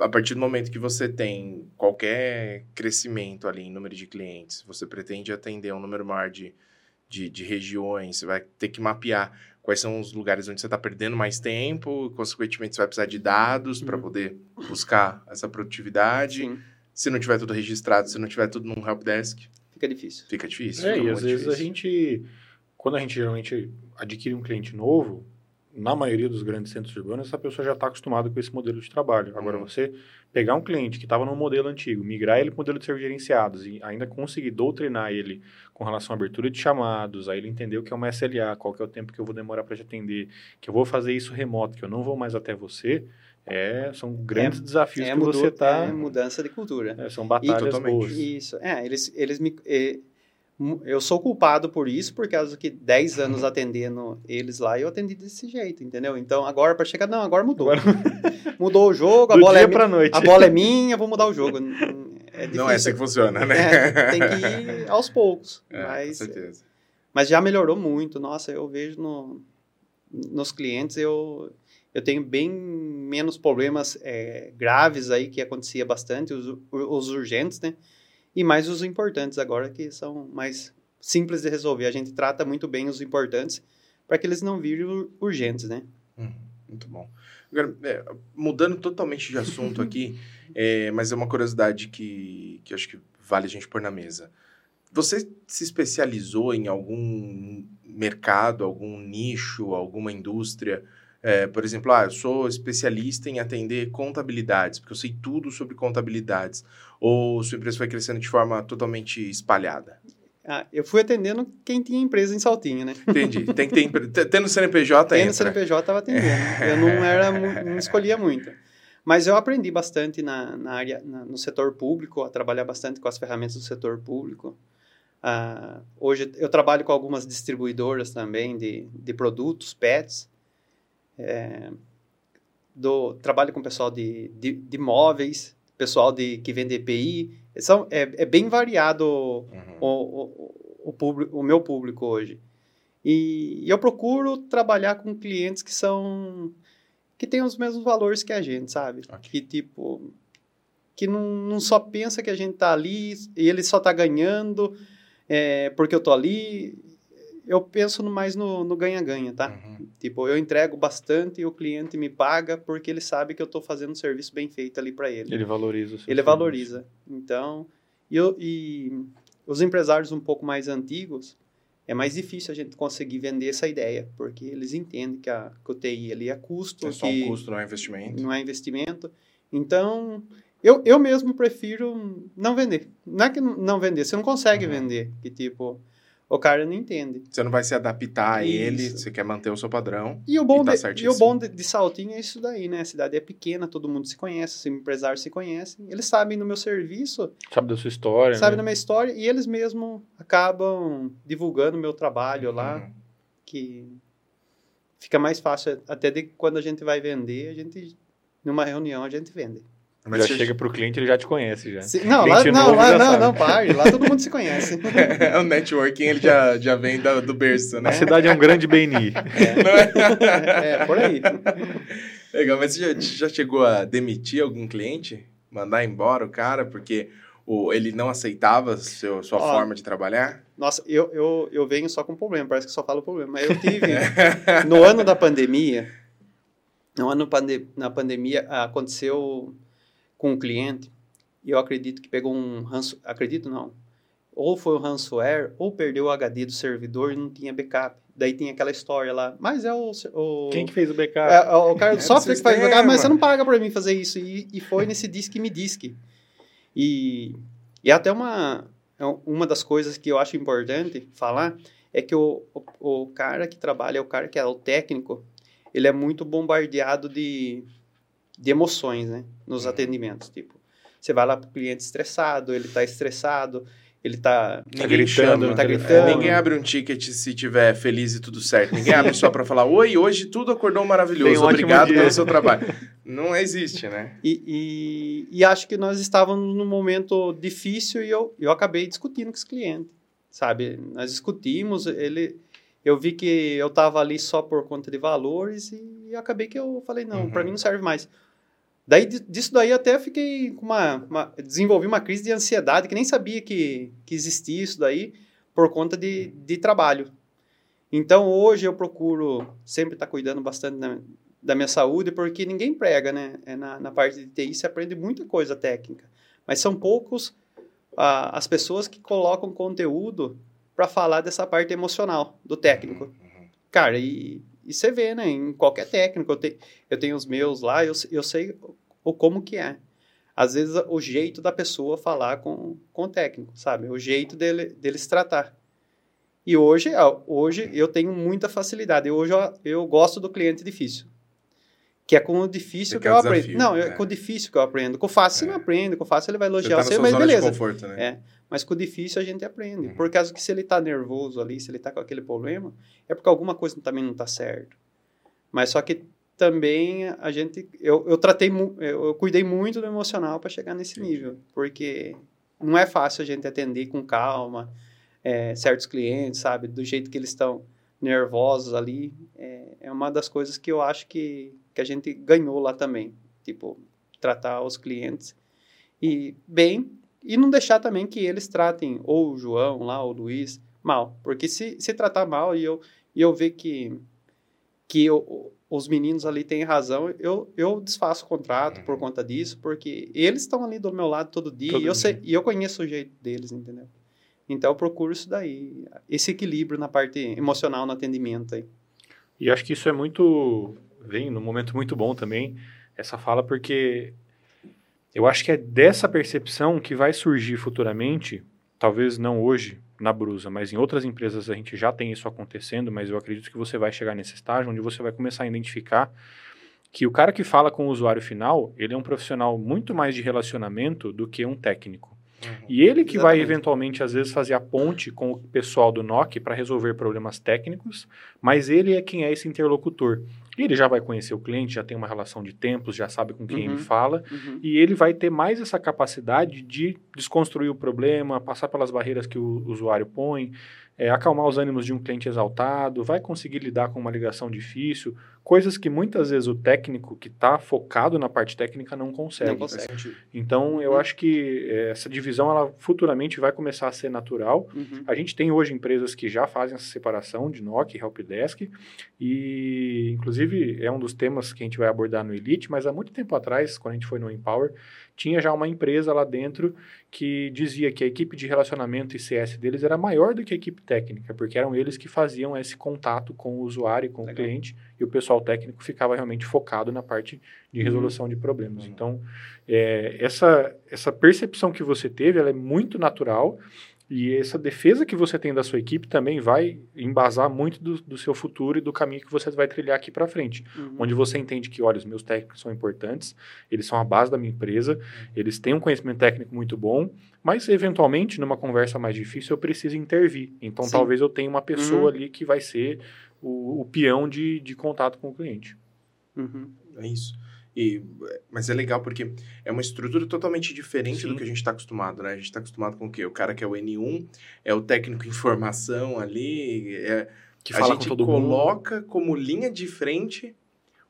a partir do momento que você tem qualquer crescimento ali em número de clientes, você pretende atender um número maior de, de, de regiões, você vai ter que mapear quais são os lugares onde você está perdendo mais tempo, consequentemente você vai precisar de dados para Uhum. poder buscar essa produtividade. Sim, Se não tiver tudo registrado, se não tiver tudo num helpdesk, fica difícil. fica difícil. É, fica e às vezes a difícil. gente, quando a gente geralmente adquire um cliente novo, na maioria dos grandes centros urbanos, essa pessoa já está acostumada com esse modelo de trabalho. Agora, Uhum. você pegar um cliente que estava no modelo antigo, migrar ele para o modelo de serviços gerenciados e ainda conseguir doutrinar ele com relação à abertura de chamados, aí ele entender o que é uma SLA, qual que é o tempo que eu vou demorar para te atender, que eu vou fazer isso remoto, que eu não vou mais até você, é, são grandes desafios É, que mudou, você está... é mudança de cultura. são batalhas totalmente. boas. Isso, é, eles, eles me... eu sou culpado por isso, por causa que 10 Uhum. anos atendendo eles lá, eu atendi desse jeito, entendeu? Então, agora para chegar, não, agora mudou. (laughs) Mudou o jogo, a Do bola, é, para noite. a bola é minha, vou mudar o jogo. É difícil. Não é assim que funciona, né? É, tem que ir (laughs) aos poucos. É, com mas, certeza. mas já melhorou muito. Nossa, eu vejo no, nos clientes, eu, eu tenho bem menos problemas é, graves aí, que acontecia bastante, os, os urgentes, né? E mais os importantes agora, que são mais simples de resolver. A gente trata muito bem os importantes para que eles não virem ur- urgentes, né? Uhum, muito bom. Agora, é, mudando totalmente de assunto (laughs) aqui, é, mas é uma curiosidade que, que acho que vale a gente pôr na mesa. Você se especializou em algum mercado, algum nicho, alguma indústria? É, por exemplo, ah, eu sou especialista em atender contabilidades, porque eu sei tudo sobre contabilidades. Ou sua empresa foi crescendo de forma totalmente espalhada? Ah, eu fui atendendo quem tinha empresa em Saltinho, né? Entendi. Tem que ter. empre- t- Tendo CNPJ, Tem no entra. CNPJ estava atendendo. Eu não (laughs) era, não escolhia muito. Mas eu aprendi bastante na, na área, na- no setor público, a trabalhar bastante com as ferramentas do setor público. Ah, hoje eu trabalho com algumas distribuidoras também de, de produtos, pets. É, do, trabalho com pessoal de, de, de móveis, pessoal de, que vende EPI. São, é, é bem variado Uhum. o, o, o, público, o meu público hoje. E, eu procuro trabalhar com clientes que são que têm os mesmos valores que a gente, sabe? Ok. Que tipo que não, não só pensa que a gente tá ali e ele só tá ganhando é, porque eu tô ali. Eu penso no- mais no ganha-ganha, tá? Uhum. Tipo, eu entrego bastante e o cliente me paga porque ele sabe que eu tô fazendo um serviço bem feito ali para ele Ele valoriza o seu ele serviço. valoriza. Então, e, eu- e os empresários um pouco mais antigos, é mais difícil a gente conseguir vender essa ideia, porque eles entendem que, a, que o TI ali é custo, É só um custo, não é investimento. não é investimento. Então, eu, eu mesmo prefiro não vender. Não é que não- não vender, você não consegue Uhum. vender, que tipo, o cara não entende. Você não vai se adaptar a ele, Isso. você quer manter o seu padrão. E o bom, E tá de, e o bom de, de Saltinho é isso daí, né? A cidade é pequena, todo mundo se conhece, os empresários se conhecem. Eles sabem do meu serviço, Sabe da sua história, sabe né? da minha história, e eles mesmos acabam divulgando o meu trabalho lá, Uhum. que fica mais fácil. Até de quando a gente vai vender, a gente, numa reunião, a gente vende. Mas já chega pro cliente, ele já te conhece, já. Se- não, lá, não, novo lá, já não, não, pare, lá todo mundo se conhece. (laughs) o networking ele já, já vem da- do berço, né? A cidade é um grande BNI. é, por aí. Legal, mas você já, já chegou a demitir algum cliente? Mandar embora o cara porque o, ele não aceitava seu, sua Ó, forma de trabalhar? Nossa, eu, eu, eu venho só com problema, parece que só falo problema. Mas eu tive, (laughs) no ano da pandemia, no ano pande na pandemia, aconteceu com um cliente, e eu acredito que pegou um ranço, acredito não, ou foi um ransomware, ou perdeu o HD do servidor e não tinha backup. Daí tem aquela história lá, mas é o... o Quem que fez o backup? é, é o cara É do do software que faz sistema. backup, mas você não paga pra mim fazer isso. E, e foi nesse disque me disque. E, e até uma, é uma das coisas que eu acho importante falar é que o, o, o cara que trabalha, o cara que é o técnico, ele é muito bombardeado de, de emoções, né? Nos Uhum. atendimentos, tipo, você vai lá pro cliente estressado, ele tá estressado, ele tá... Ninguém gritando, chama. tá É, gritando. Ninguém abre um ticket se tiver feliz e tudo certo. Ninguém abre só pra falar, oi, hoje tudo acordou maravilhoso, um obrigado dia." pelo seu trabalho. Não existe, né? (laughs) E, e, e acho que nós estávamos num momento difícil e eu, eu acabei discutindo com esse cliente, sabe? Nós discutimos, ele, eu vi que eu estava ali só por conta de valores e acabei que eu falei, não, Uhum. para mim não serve mais. Daí, di- disso daí, até fiquei com uma, uma... Desenvolvi uma crise de ansiedade, que nem sabia que, que existia isso daí, por conta de, de trabalho. Então, hoje eu procuro sempre estar cuidando bastante da, da minha saúde, porque ninguém prega, né? É na, na parte de TI você aprende muita coisa técnica, mas são poucos ah, as pessoas que colocam conteúdo para falar dessa parte emocional do técnico. Cara, e e você vê, né? Em qualquer técnico, eu, te, eu tenho os meus lá, eu, eu sei o como que é. Às vezes, o jeito da pessoa falar com, com o técnico, sabe? O jeito dele, dele se tratar. E hoje, hoje eu tenho muita facilidade. Hoje eu, eu gosto do cliente difícil. Que é com o difícil que, que eu aprendo. Não, é, é, com o difícil que eu aprendo. Com o fácil é. você não aprende, com o fácil ele vai elogiar você, tá mas beleza. Conforto, né? É. Mas com o difícil a gente aprende. Uhum. Por causa que se ele está nervoso ali, se ele está com aquele problema, é porque alguma coisa também não está certo. Mas só que também a gente. Eu, eu tratei. Eu cuidei muito do emocional para chegar nesse nível. Porque não é fácil a gente atender com calma é, certos clientes, sabe? Do jeito que eles estão nervosos ali. É, é uma das coisas que eu acho que, que a gente ganhou lá também. Tipo, tratar os clientes e bem e não deixar também que eles tratem ou o João lá, ou o Luiz, mal. Porque se, se tratar mal e eu, e eu ver que, que eu, os meninos ali têm razão, eu, eu desfaço o contrato uhum. por conta disso, porque eles estão ali do meu lado todo dia, todo e, eu sei, e eu conheço o jeito deles, entendeu? Então eu procuro isso daí, esse equilíbrio na parte emocional no atendimento aí. E acho que isso é muito, vem num momento muito bom também, essa fala, porque eu acho que é dessa percepção que vai surgir futuramente, talvez não hoje na Brusa, mas em outras empresas a gente já tem isso acontecendo, mas eu acredito que você vai chegar nesse estágio onde você vai começar a identificar que o cara que fala com o usuário final, ele é um profissional muito mais de relacionamento do que um técnico. Uhum. E ele que Exatamente. vai eventualmente, às vezes, fazer a ponte com o pessoal do NOC para resolver problemas técnicos, mas ele é quem é esse interlocutor. Ele já vai conhecer o cliente, já tem uma relação de tempos, já sabe com quem uhum. ele fala, uhum. e ele vai ter mais essa capacidade de desconstruir o problema, passar pelas barreiras que o usuário põe, é, acalmar os ânimos de um cliente exaltado, vai conseguir lidar com uma ligação difícil, coisas que muitas vezes o técnico que está focado na parte técnica não consegue. Não consegue. Então, eu uhum. acho que é, essa divisão, ela futuramente vai começar a ser natural. Uhum. A gente tem hoje empresas que já fazem essa separação de NOC e Helpdesk, e inclusive é um dos temas que a gente vai abordar no Elite, mas há muito tempo atrás, quando a gente foi no Empower, tinha já uma empresa lá dentro que dizia que a equipe de relacionamento e CS deles era maior do que a equipe técnica, porque eram eles que faziam esse contato com o usuário e com Legal. o cliente, e o pessoal técnico ficava realmente focado na parte de uhum. resolução uhum. de problemas. Uhum. Então, é, essa, essa percepção que você teve, ela é muito natural, e essa defesa que você tem da sua equipe também vai embasar muito do, do seu futuro e do caminho que você vai trilhar aqui para frente. Uhum. Onde você entende que, olha, os meus técnicos são importantes, eles são a base da minha empresa, uhum. eles têm um conhecimento técnico muito bom, mas eventualmente, numa conversa mais difícil, eu preciso intervir. Então, Sim. talvez eu tenha uma pessoa uhum. ali que vai ser o, o peão de, de contato com o cliente. Uhum. É isso. E, mas é legal porque é uma estrutura totalmente diferente Sim. do que a gente está acostumado, né? A gente está acostumado com o quê? O cara que é o N1, é o técnico em formação ali, é, que fala a gente com todo coloca mundo. como linha de frente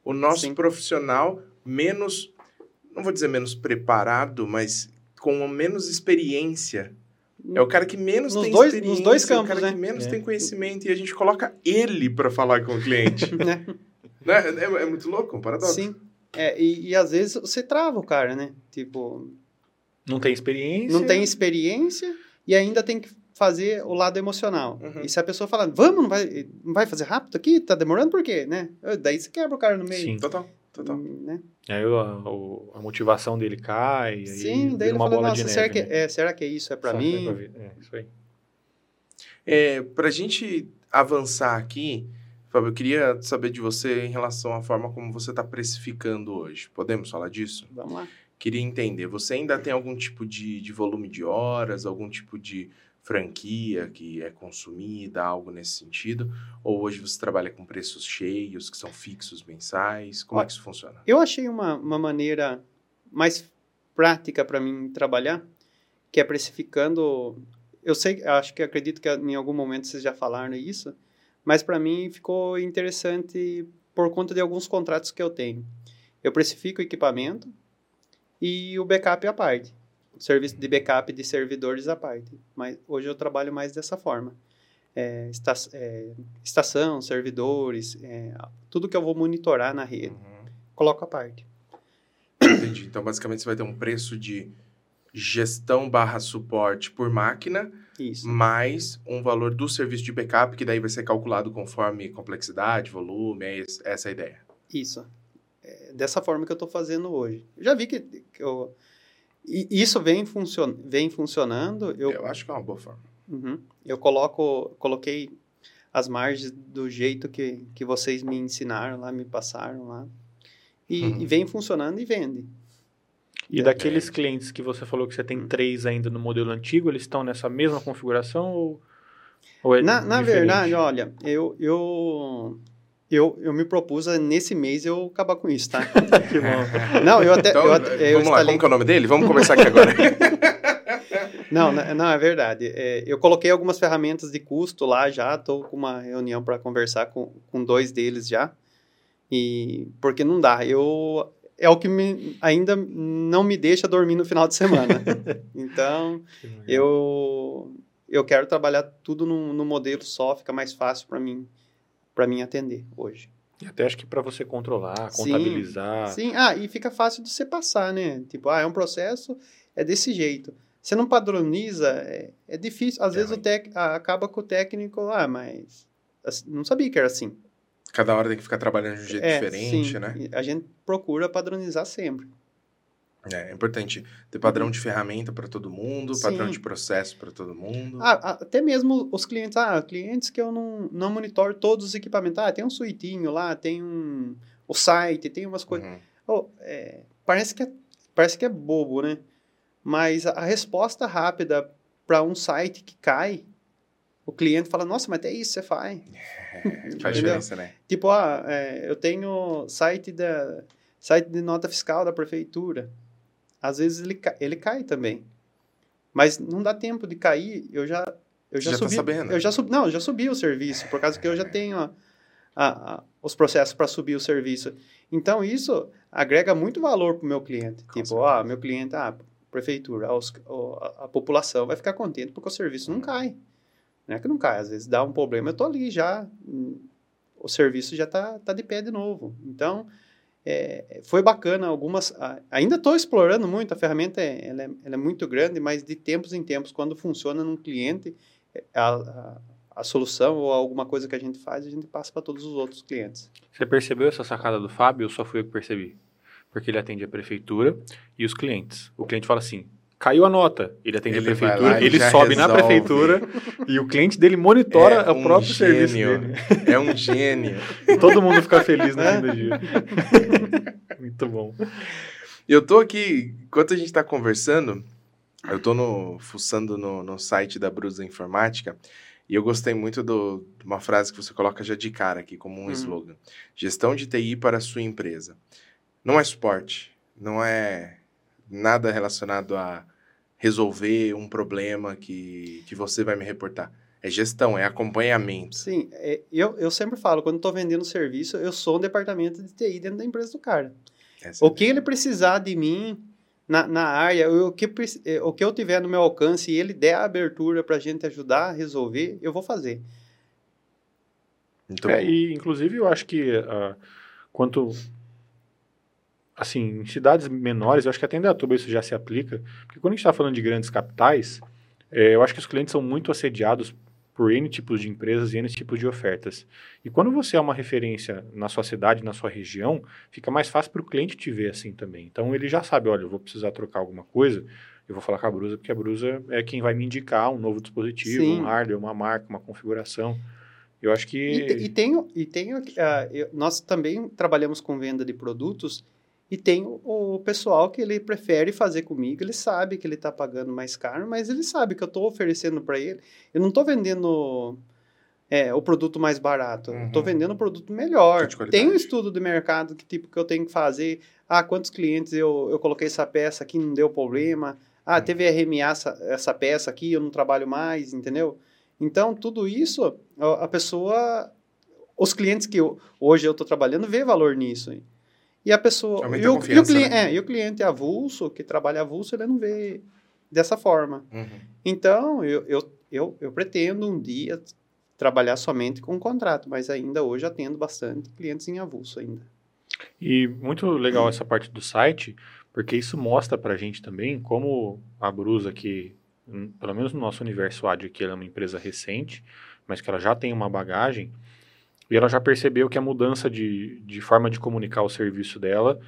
o nosso Sim. profissional menos, não vou dizer menos preparado, mas com menos experiência. É o cara que menos nos tem dois, experiência, nos dois campos, é o cara né? que menos é. tem conhecimento e a gente coloca ele para falar com o cliente. (laughs) né? É, é, muito louco, um paradoxo. Sim. É, e, e às vezes você trava o cara, né? Tipo. Não tem experiência. Não tem experiência e ainda tem que fazer o lado emocional. Uhum. E se a pessoa fala, vamos, não vai, não vai fazer rápido aqui? Tá demorando por quê, né? Daí você quebra o cara no meio. Sim, total. Total. Hum, né? Aí a, a, motivação dele cai. Sim, daí ele uma fala, nossa, será, neve, que, né? é, será que é isso? É para mim? É, isso aí. É, pra gente avançar aqui, Fábio, eu queria saber de você em relação à forma como você está precificando hoje. Podemos falar disso? Vamos lá. Queria entender, você ainda tem algum tipo de, de volume de horas, algum tipo de franquia que é consumida, algo nesse sentido? Ou hoje você trabalha com preços cheios, que são fixos mensais? Como é que isso funciona? Eu achei uma, uma maneira mais prática para mim trabalhar, que é precificando. Eu sei, acho que acredito que em algum momento vocês já falaram isso, mas para mim ficou interessante por conta de alguns contratos que eu tenho. Eu precifico o equipamento e o backup à parte. O serviço de backup de servidores à parte. Mas hoje eu trabalho mais dessa forma. É, esta, é, estação, servidores, é, tudo que eu vou monitorar na rede, uhum. coloco à parte. Entendi. Então, basicamente, você vai ter um preço de gestão barra suporte por máquina, Isso. mais um valor do serviço de backup, que daí vai ser calculado conforme complexidade, volume, é essa a ideia. Isso. É dessa forma que eu estou fazendo hoje. Eu já vi que, que eu, isso vem, funcion, vem funcionando. Eu, Eu acho que é uma boa forma. Uhum. Eu coloco, coloquei as margens do jeito que, que vocês me ensinaram lá, me passaram lá. E, Uhum. e vem funcionando e vende. E É. daqueles clientes que você falou que você tem três ainda no modelo antigo, eles estão nessa mesma configuração ou, ou é Na, na verdade, olha, eu, eu, eu, eu me propus a, nesse mês eu acabar com isso, tá? (laughs) Que bom. (laughs) Não, eu até. Então, eu, eu vamos lá, instalei- como que é o nome dele? Vamos conversar aqui agora. (laughs) Não, não, não, é verdade. É, eu coloquei algumas ferramentas de custo lá já, estou com uma reunião para conversar com, com dois deles já. E porque não dá, eu é o que me, ainda não me deixa dormir no final de semana. (laughs) então, eu eu quero trabalhar tudo no, no modelo só, fica mais fácil para mim para mim atender hoje. E até acho que para você controlar, Sim, contabilizar. Sim, ah, e fica fácil de você passar, né? Tipo, ah, é um processo, é desse jeito. Você não padroniza, é, é difícil. Às É vezes o tec, ah, acaba com o técnico, ah, mas assim, não sabia que era assim. Cada hora tem que ficar trabalhando de um jeito é, diferente, sim, né? A gente procura padronizar sempre. É, é importante ter padrão de ferramenta para todo mundo, padrão Sim. de processo para todo mundo. Ah, até mesmo os clientes, ah, clientes que eu não, não monitoro todos os equipamentos. Ah, tem um suitinho lá, tem um o site, tem umas coisas. Uhum. Oh, é, parece, que é, parece que é bobo, né? Mas a resposta rápida para um site que cai, o cliente fala, nossa, mas até isso você faz. É, (laughs) faz diferença, né? Tipo, ah, é, eu tenho site, da, site de nota fiscal da prefeitura. Às vezes ele, ele cai também. Mas não dá tempo de cair, eu já... Eu já, Já tá subi, sabendo. Eu já subi, não, eu já subi o serviço, por causa que eu já tenho a- a- a- os processos para subir o serviço. Então, isso agrega muito valor para o meu cliente. Com tipo, ah, meu cliente, ah, prefeitura, os- a, a população vai ficar contente porque o serviço não cai. Não é que não cai, às vezes dá um problema, eu tô ali já, o serviço já tá, tá de pé de novo. Então, é, foi bacana algumas, ainda estou explorando muito, a ferramenta é, ela é, ela é muito grande, mas de tempos em tempos, quando funciona num cliente, a, a, a solução ou alguma coisa que a gente faz, a gente passa para todos os outros clientes. Você percebeu essa sacada do Fábio ou só fui eu que percebi? Porque ele atende a prefeitura e os clientes. O cliente fala assim: caiu a nota. Ele atende Ele a prefeitura, lá ele já sobe na resolve. prefeitura e o cliente dele monitora É o um próprio serviço gênio. dele. É um gênio. Todo mundo fica feliz no fim do dia. Muito bom. Eu tô aqui, enquanto a gente tá conversando, eu tô no, fuçando no, no site da Brusa Informática e eu gostei muito do- de uma frase que você coloca já de cara aqui, como um Uhum. slogan. Gestão de TI para a sua empresa. Não é suporte, não é nada relacionado a resolver um problema que, que você vai me reportar. É gestão, é acompanhamento. Sim, é, eu, eu sempre falo, quando estou vendendo serviço, eu sou um departamento de TI dentro da empresa do cara. Essa O que ele precisar de mim na, na área, o que, eh, o que eu tiver no meu alcance e ele der a abertura para a gente ajudar a resolver, eu vou fazer. Muito É, e, inclusive, eu acho que ah, quanto. Assim, em cidades menores, eu acho que até em Datuba isso já se aplica, porque quando a gente está falando de grandes capitais, eh, eu acho que os clientes são muito assediados por N tipos de empresas e N tipos de ofertas. E quando você é uma referência na sua cidade, na sua região, fica mais fácil para o cliente te ver assim também. Então ele já sabe, olha, eu vou precisar trocar alguma coisa, eu vou falar com a Brusa, porque a Brusa é quem vai me indicar um novo dispositivo, Sim. um hardware, uma marca, uma configuração. Eu acho que... E, e tenho, e tenho ah, eu- nós também trabalhamos com venda de produtos e tem o, o pessoal que ele prefere fazer comigo, ele sabe que ele está pagando mais caro, mas ele sabe que eu estou oferecendo para ele. Eu não estou vendendo é, o produto mais barato, eu estou Uhum. vendendo o produto melhor. Tem um estudo de mercado que tipo que eu tenho que fazer. Ah, quantos clientes eu, eu coloquei essa peça aqui, não deu problema. Ah, Uhum. teve RMA essa, essa peça aqui, eu não trabalho mais, entendeu? Então, tudo isso, a pessoa, os clientes que eu- hoje eu estou trabalhando, vê valor nisso. E a pessoa. E a o, e, o né? é, e o cliente avulso, que trabalha avulso, ele não vê dessa forma. Uhum. Então, eu, eu, eu, eu pretendo um dia trabalhar somente com contrato, mas ainda hoje atendo bastante clientes em avulso ainda. E muito legal essa parte do site, porque isso mostra para a gente também como a Brusa, que hum, pelo menos no nosso universo AD, que ela é uma empresa recente, mas que ela já tem uma bagagem, e ela já percebeu que a mudança de, de forma de comunicar o serviço dela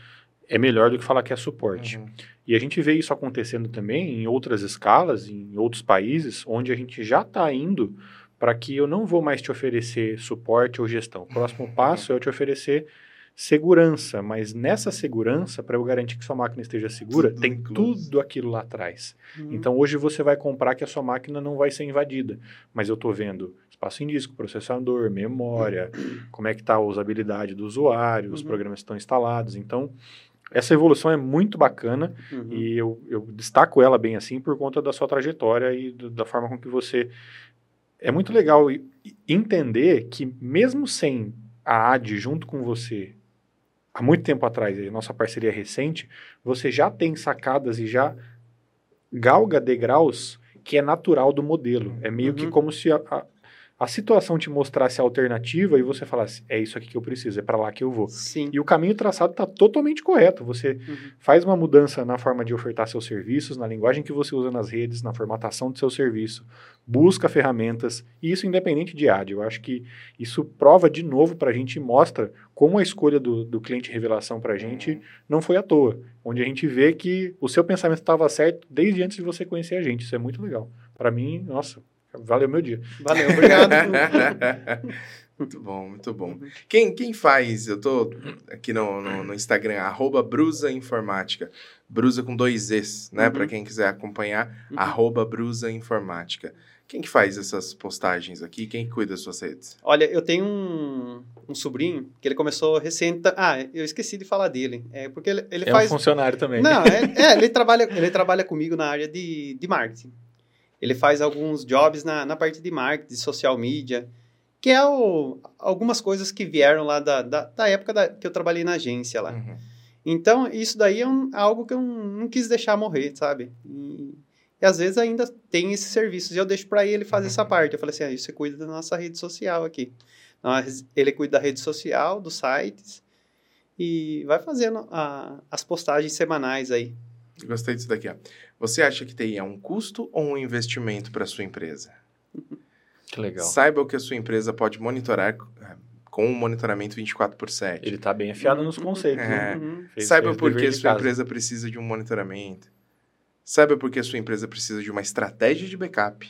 é melhor do que falar que é suporte. Uhum. E a gente vê isso acontecendo também em outras escalas, em outros países, onde a gente já está indo para que eu não vou mais te oferecer suporte ou gestão. O próximo uhum. passo é eu te oferecer segurança, mas nessa segurança, para eu garantir que sua máquina esteja segura, tudo tem incluso. tudo aquilo lá atrás. Uhum. Então hoje você vai comprar que a sua máquina não vai ser invadida, mas eu estou vendo espaço em disco, processador, memória, (clears throat) como é que está a usabilidade do usuário, uhum. os programas estão instalados. Então, essa evolução é muito bacana uhum. e eu, eu, destaco ela bem assim por conta da sua trajetória e do, da forma com que você... É muito legal entender que mesmo sem a AD junto com você há muito tempo atrás, nossa parceria recente, você já tem sacadas e já galga degraus que é natural do modelo. É meio uhum. que como se a, a, a situação te mostrasse a alternativa e você falasse, é isso aqui que eu preciso, é para lá que eu vou. Sim. E o caminho traçado está totalmente correto. Você uhum. faz uma mudança na forma de ofertar seus serviços, na linguagem que você usa nas redes, na formatação do seu serviço, busca ferramentas, e isso independente de AD. Eu acho que isso prova de novo para a gente e mostra como a escolha do, do cliente revelação para a gente uhum. não foi à toa. Onde a gente vê que o seu pensamento estava certo desde antes de você conhecer a gente. Isso é muito legal. Para mim, nossa, Valeu meu dia. Valeu, obrigado. (laughs) muito bom, muito bom. Quem, quem faz, eu tô aqui no, no, no Instagram, arroba Brusa Informática. Brusa com dois Es, né? Uhum. Para quem quiser acompanhar, uhum. arroba Brusa Informática. Quem que faz essas postagens aqui? Quem cuida das suas redes? Olha, eu tenho um, um sobrinho que ele começou recente. Ah, eu esqueci de falar dele. É porque ele, ele é faz. um funcionário também. Não, é, (laughs) é, ele trabalha, ele trabalha comigo na área de, de marketing. Ele faz alguns jobs na, na parte de marketing, de social media, que é o, algumas coisas que vieram lá da, da, da época da, que eu trabalhei na agência lá. Uhum. Então, isso daí é um, algo que eu não quis deixar morrer, sabe? E, e às vezes ainda tem esses serviços e eu deixo para ele fazer uhum. essa parte. Eu falei assim, ah, você cuida da nossa rede social aqui. Nós, ele cuida da rede social, dos sites e vai fazendo a, as postagens semanais aí. Gostei disso daqui, ó. Você acha que TI é um custo ou um investimento para sua empresa? (laughs) Que legal. Saiba o que a sua empresa pode monitorar é, com um monitoramento 24 por 7. Ele está bem afiado nos conceitos. É. Uhum. Saiba por que a sua empresa precisa de um monitoramento. Saiba por que a sua empresa precisa de uma estratégia de backup.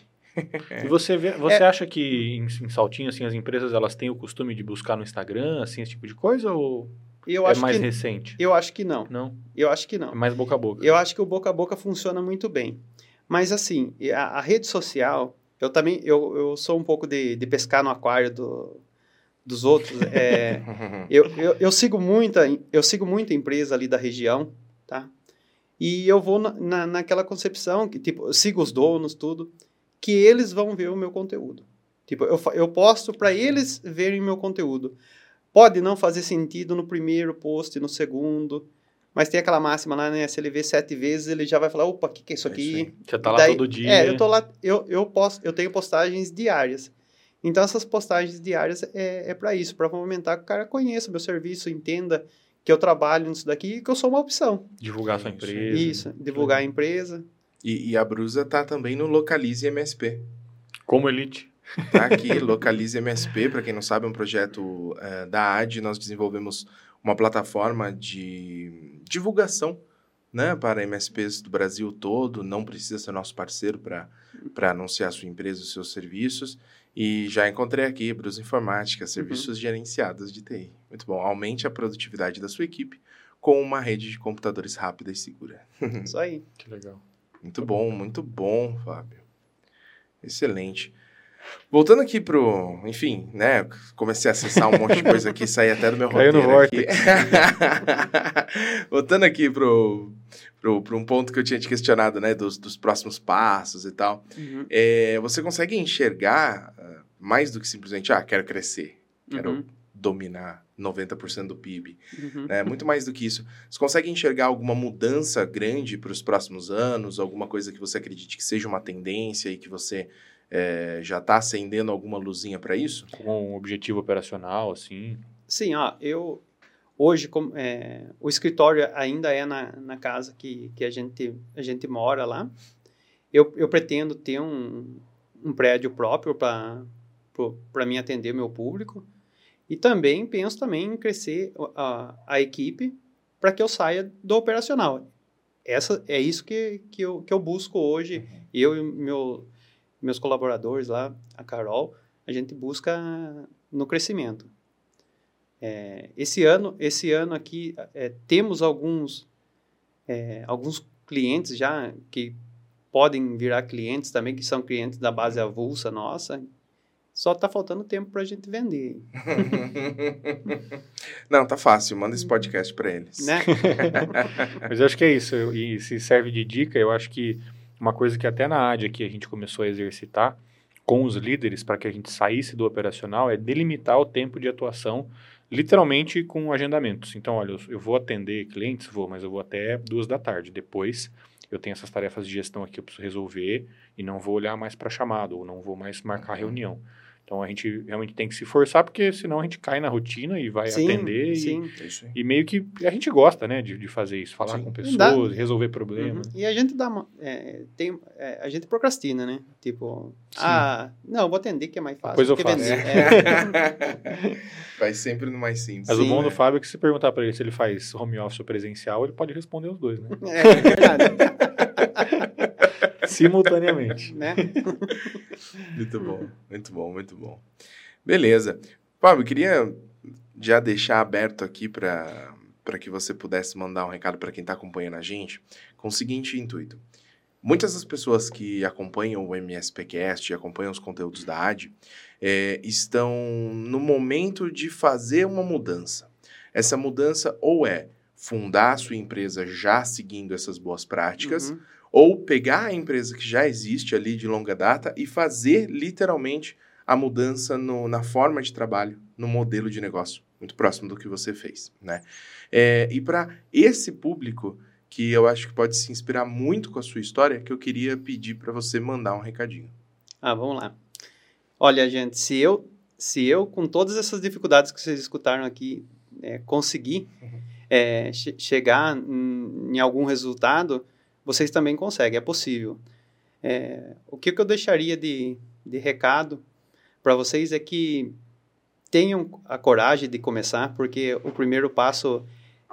E você vê, você é. acha que em, em Saltinho assim as empresas elas têm o costume de buscar no Instagram assim esse tipo de coisa ou eu é acho mais que, recente? Eu acho que não. Não? Eu acho que não. É mais boca a boca. Eu acho que o boca a boca funciona muito bem. Mas assim, a, a rede social, eu também, eu, eu sou um pouco de, de pescar no aquário do, dos outros. (laughs) É, eu, eu, eu, sigo muita, eu sigo muita empresa ali da região, tá? E eu vou na, na, naquela concepção que, tipo, eu sigo os donos, tudo, que eles vão ver o meu conteúdo. Tipo, eu, eu posto para eles verem meu conteúdo. Pode não fazer sentido no primeiro post, no segundo, mas tem aquela máxima lá, né? Se ele vê sete vezes, ele já vai falar, opa, o que, que é isso é aqui? É tá lá Daí, todo dia. É, eu tô lá, eu, eu, posto, eu tenho postagens diárias. Então, essas postagens diárias é, é para isso, para fomentar que o cara conheça o meu serviço, entenda que eu trabalho nisso daqui e que eu sou uma opção. Divulgar sua empresa. Isso, divulgar a empresa. E, e a Brusa tá também no Localize MSP. Como Elite. Tá aqui, Localize MSP, para quem não sabe, é um projeto é, da AD. Nós desenvolvemos uma plataforma de divulgação né, para MSPs do Brasil todo. Não precisa ser nosso parceiro para anunciar sua empresa, os seus serviços. E já encontrei aqui Brus Informática, serviços uhum. gerenciados de TI. Muito bom. Aumente a produtividade da sua equipe com uma rede de computadores rápida e segura. Isso aí. Que legal. Muito bom, muito bom, Fábio. Excelente. Voltando aqui pro, enfim, né? Comecei a acessar um monte de coisa aqui, saí até do meu Caiu roteiro. no aqui. (laughs) Voltando aqui pro, pro, pro um ponto que eu tinha te questionado, né? Dos, dos próximos passos e tal. Uhum. É, você consegue enxergar uh, mais do que simplesmente, ah, quero crescer, quero uhum. dominar 90% do PIB. Uhum. Né? Muito mais do que isso. Você consegue enxergar alguma mudança grande para os próximos anos? Alguma coisa que você acredite que seja uma tendência e que você é, já está acendendo alguma luzinha para isso? Com um objetivo operacional, assim? Sim, ó, eu... hoje como, é, o escritório ainda é na, na casa que, que a, gente, a gente mora lá. Eu, eu pretendo ter um, um prédio próprio para mim atender meu público. E também penso também em crescer a, a equipe para que eu saia do operacional. Essa, é isso que, que, eu, que eu busco hoje. Uhum. Eu e meu, meus colaboradores lá, a Carol, a gente busca no crescimento. É, esse ano, esse ano aqui é, temos alguns é, alguns clientes já que podem virar clientes também que são clientes da base avulsa nossa. Só está faltando tempo para a gente vender. (laughs) Não, tá fácil. Manda esse podcast para eles. Né? (laughs) Mas eu acho que é isso. E se serve de dica, eu acho que uma coisa que até na AD aqui a gente começou a exercitar com os líderes para que a gente saísse do operacional é delimitar o tempo de atuação literalmente com agendamentos. Então, olha, eu, vou atender clientes, vou, mas eu vou até duas da tarde. Depois, eu tenho essas tarefas de gestão aqui que eu preciso resolver e não vou olhar mais para chamado ou não vou mais marcar reunião. Então a gente realmente tem que se forçar, porque senão a gente cai na rotina e vai sim, atender. Sim. E, e, meio que a gente gosta, né, de, de fazer isso, falar sim. com pessoas, dá... resolver problemas. Uhum. E a gente dá é, tem, é, a gente procrastina, né? Tipo, ah, não, vou atender que é mais fácil. Depois eu faço. Vender. É. (laughs) vai sempre no mais simples. Mas o bom do né? Fábio é que se perguntar para ele se ele faz home office ou presencial, ele pode responder os dois, né? (laughs) É, é verdade. (laughs) Simultaneamente. Né? (laughs) muito bom, muito bom, muito bom. Beleza. Fábio, queria já deixar aberto aqui para para que você pudesse mandar um recado para quem está acompanhando a gente, com o seguinte intuito. Muitas das pessoas que acompanham o MSPcast e acompanham os conteúdos da AD é, estão no momento de fazer uma mudança. Essa mudança ou é fundar a sua empresa já seguindo essas boas práticas, uhum ou pegar a empresa que já existe ali de longa data e fazer literalmente a mudança no, na forma de trabalho, no modelo de negócio, muito próximo do que você fez, né? É, e para esse público que eu acho que pode se inspirar muito com a sua história, que eu queria pedir para você mandar um recadinho. Ah, vamos lá. Olha, gente, se eu, se eu com todas essas dificuldades que vocês escutaram aqui, é, conseguir uhum. é, che chegar em, em algum resultado, vocês também conseguem, é possível. É, o que, eu deixaria de, de recado para vocês é que tenham a coragem de começar, porque o primeiro passo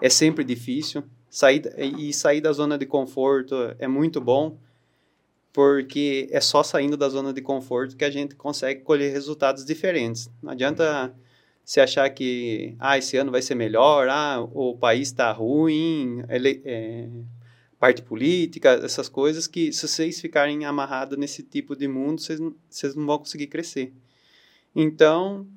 é sempre difícil. Sair, e sair da zona de conforto é muito bom, porque é só saindo da zona de conforto que a gente consegue colher resultados diferentes. Não adianta se achar que ah, esse ano vai ser melhor, ah, o país está ruim, ele, é, parte política, essas coisas que se vocês ficarem amarrados nesse tipo de mundo, vocês, vocês não vão conseguir crescer. Então,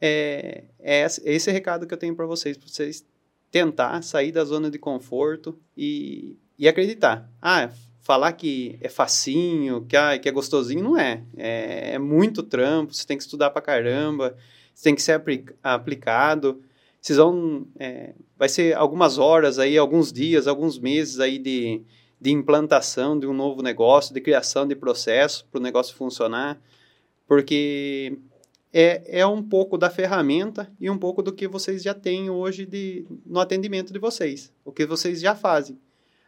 é, é esse recado que eu tenho para vocês, para vocês tentar sair da zona de conforto e, e acreditar. Ah, falar que é facinho, que, ah, que é gostosinho, não é. é. é. muito trampo, você tem que estudar para caramba, você tem que ser aplicado, vocês vão. É, vai ser algumas horas aí, alguns dias, alguns meses aí de, de implantação de um novo negócio, de criação de processo para o negócio funcionar, porque é, é um pouco da ferramenta e um pouco do que vocês já têm hoje de, no atendimento de vocês, o que vocês já fazem.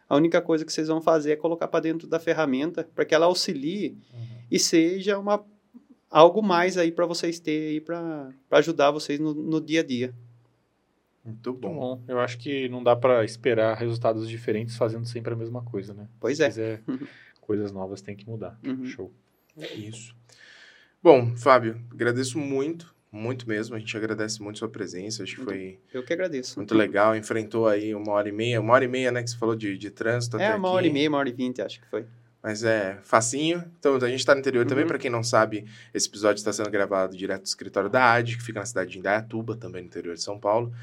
A única coisa que vocês vão fazer é colocar para dentro da ferramenta para que ela auxilie uhum. e seja uma, algo mais aí para vocês terem para ajudar vocês no, no dia a dia. Muito bom. Muito bom. Eu acho que não dá para esperar resultados diferentes fazendo sempre a mesma coisa, né? Pois Se é. quiser (laughs) coisas novas, tem que mudar. Uhum. Show. É isso. Bom, Fábio, agradeço muito, muito mesmo. A gente agradece muito sua presença. Acho que foi. Eu que agradeço. Muito legal. Enfrentou aí uma hora e meia, uma hora e meia, né? Que você falou de, de trânsito. É, uma aqui. hora e meia, uma hora e vinte, acho que foi. Mas é facinho. Então, a gente está no interior uhum. também. Para quem não sabe, esse episódio está sendo gravado direto do escritório da AD, que fica na cidade de Indaiatuba, também no interior de São Paulo.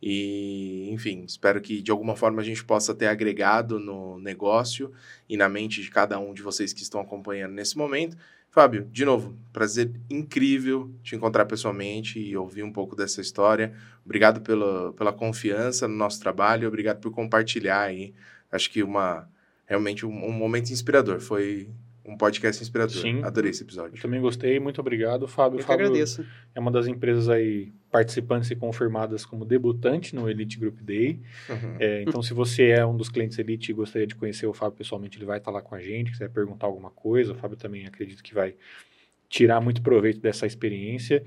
E, enfim, espero que de alguma forma a gente possa ter agregado no negócio e na mente de cada um de vocês que estão acompanhando nesse momento. Fábio, de novo, prazer incrível te encontrar pessoalmente e ouvir um pouco dessa história. Obrigado pela, pela confiança no nosso trabalho, obrigado por compartilhar aí. Acho que uma realmente um, um momento inspirador. Foi um podcast inspirador. Sim. Adorei esse episódio. Eu também gostei, muito obrigado, Fábio. Eu que Fábio agradeço. é uma das empresas aí participantes e confirmadas como debutante no Elite Group Day. Uhum. É, então, se você é um dos clientes Elite e gostaria de conhecer o Fábio pessoalmente, ele vai estar lá com a gente, quiser perguntar alguma coisa, o Fábio também acredito que vai tirar muito proveito dessa experiência.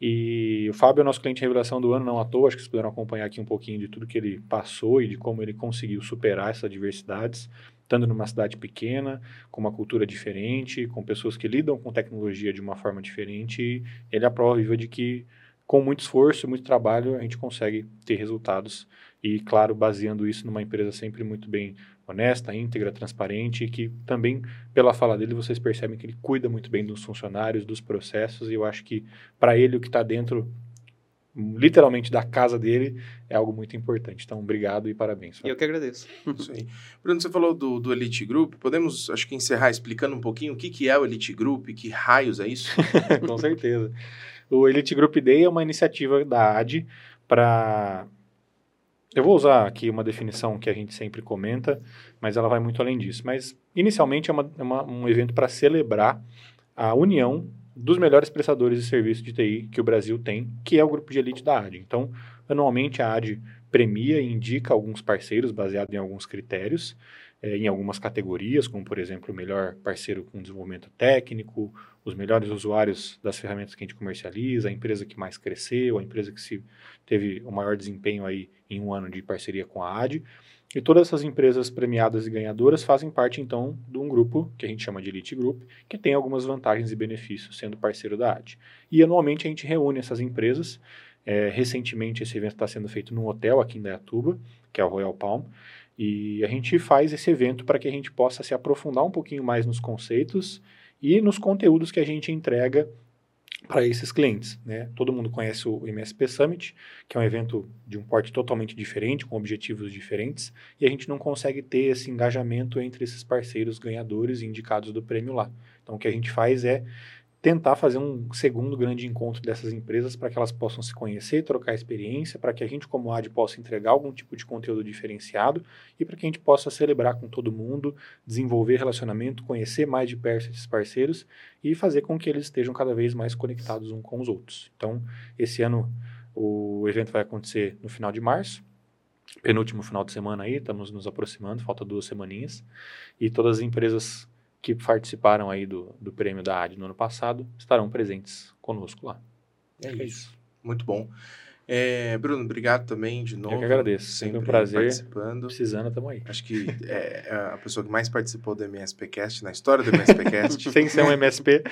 E o Fábio é nosso cliente revelação do ano, não à toa, acho que vocês puderam acompanhar aqui um pouquinho de tudo que ele passou e de como ele conseguiu superar essas diversidades, estando numa cidade pequena, com uma cultura diferente, com pessoas que lidam com tecnologia de uma forma diferente, ele é a prova viva de que com muito esforço e muito trabalho a gente consegue ter resultados. E, claro, baseando isso numa empresa sempre muito bem honesta, íntegra, transparente, e que também, pela fala dele, vocês percebem que ele cuida muito bem dos funcionários, dos processos, e eu acho que, para ele, o que está dentro, literalmente, da casa dele, é algo muito importante. Então, obrigado e parabéns. Eu que agradeço. (laughs) Isso aí. Bruno, você falou do, do Elite Group. Podemos, acho que, encerrar explicando um pouquinho o que, que é o Elite Group, que raios é isso? (laughs) Com certeza. O Elite Group Day é uma iniciativa da AD para. Eu vou usar aqui uma definição que a gente sempre comenta, mas ela vai muito além disso. Mas, inicialmente, é uma, é uma, um evento para celebrar a união dos melhores prestadores de serviço de TI que o Brasil tem, que é o grupo de elite da AD. Então, anualmente, a AD premia e indica alguns parceiros baseado em alguns critérios, eh, em algumas categorias, como, por exemplo, o melhor parceiro com desenvolvimento técnico, os melhores usuários das ferramentas que a gente comercializa, a empresa que mais cresceu, a empresa que se teve o maior desempenho aí em um ano de parceria com a AD. E todas essas empresas premiadas e ganhadoras fazem parte, então, de um grupo que a gente chama de Elite Group, que tem algumas vantagens e benefícios sendo parceiro da AD. E anualmente a gente reúne essas empresas. É, recentemente esse evento está sendo feito num hotel aqui em Dayatuba, que é o Royal Palm, e a gente faz esse evento para que a gente possa se aprofundar um pouquinho mais nos conceitos e nos conteúdos que a gente entrega para esses clientes. Né? Todo mundo conhece o MSP Summit, que é um evento de um porte totalmente diferente, com objetivos diferentes, e a gente não consegue ter esse engajamento entre esses parceiros ganhadores e indicados do prêmio lá. Então, o que a gente faz é tentar fazer um segundo grande encontro dessas empresas para que elas possam se conhecer, trocar experiência, para que a gente, como AD, possa entregar algum tipo de conteúdo diferenciado e para que a gente possa celebrar com todo mundo, desenvolver relacionamento, conhecer mais de perto esses parceiros e fazer com que eles estejam cada vez mais conectados uns com os outros. Então, esse ano o evento vai acontecer no final de março, penúltimo final de semana aí, estamos nos aproximando, falta duas semaninhas, e todas as empresas que participaram aí do, do prêmio da AD no ano passado estarão presentes conosco lá. É isso. Muito bom. É, Bruno, obrigado também de novo. Eu que agradeço. Sempre um prazer. Participando. Precisando, estamos aí. Acho que é a pessoa que mais participou do MSPcast, na história do MSPcast. (laughs) Sem ser um MSP.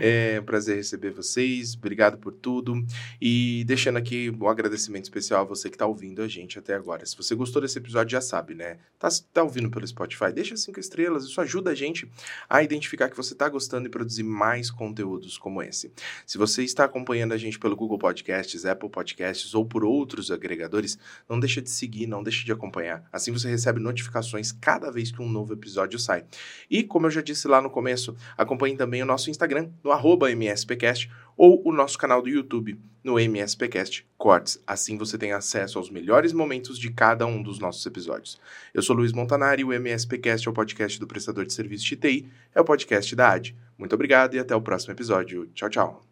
é um prazer receber vocês. Obrigado por tudo. E deixando aqui um agradecimento especial a você que está ouvindo a gente até agora. Se você gostou desse episódio, já sabe, né? Tá, tá ouvindo pelo Spotify? Deixa cinco estrelas. Isso ajuda a gente a identificar que você está gostando e produzir mais conteúdos como esse. Se você está acompanhando a gente pelo Google Podcasts, Apple Podcasts ou por outros agregadores, não deixa de seguir, não deixa de acompanhar. Assim você recebe notificações cada vez que um novo episódio sai. E, como eu já disse lá no começo, acompanhe também o nosso Instagram, no MSPcast, ou o nosso canal do YouTube, no MSPcast Cortes. Assim você tem acesso aos melhores momentos de cada um dos nossos episódios. Eu sou Luiz Montanari e o MSPcast é o podcast do prestador de serviço de TI, é o podcast da AD. Muito obrigado e até o próximo episódio. Tchau, tchau.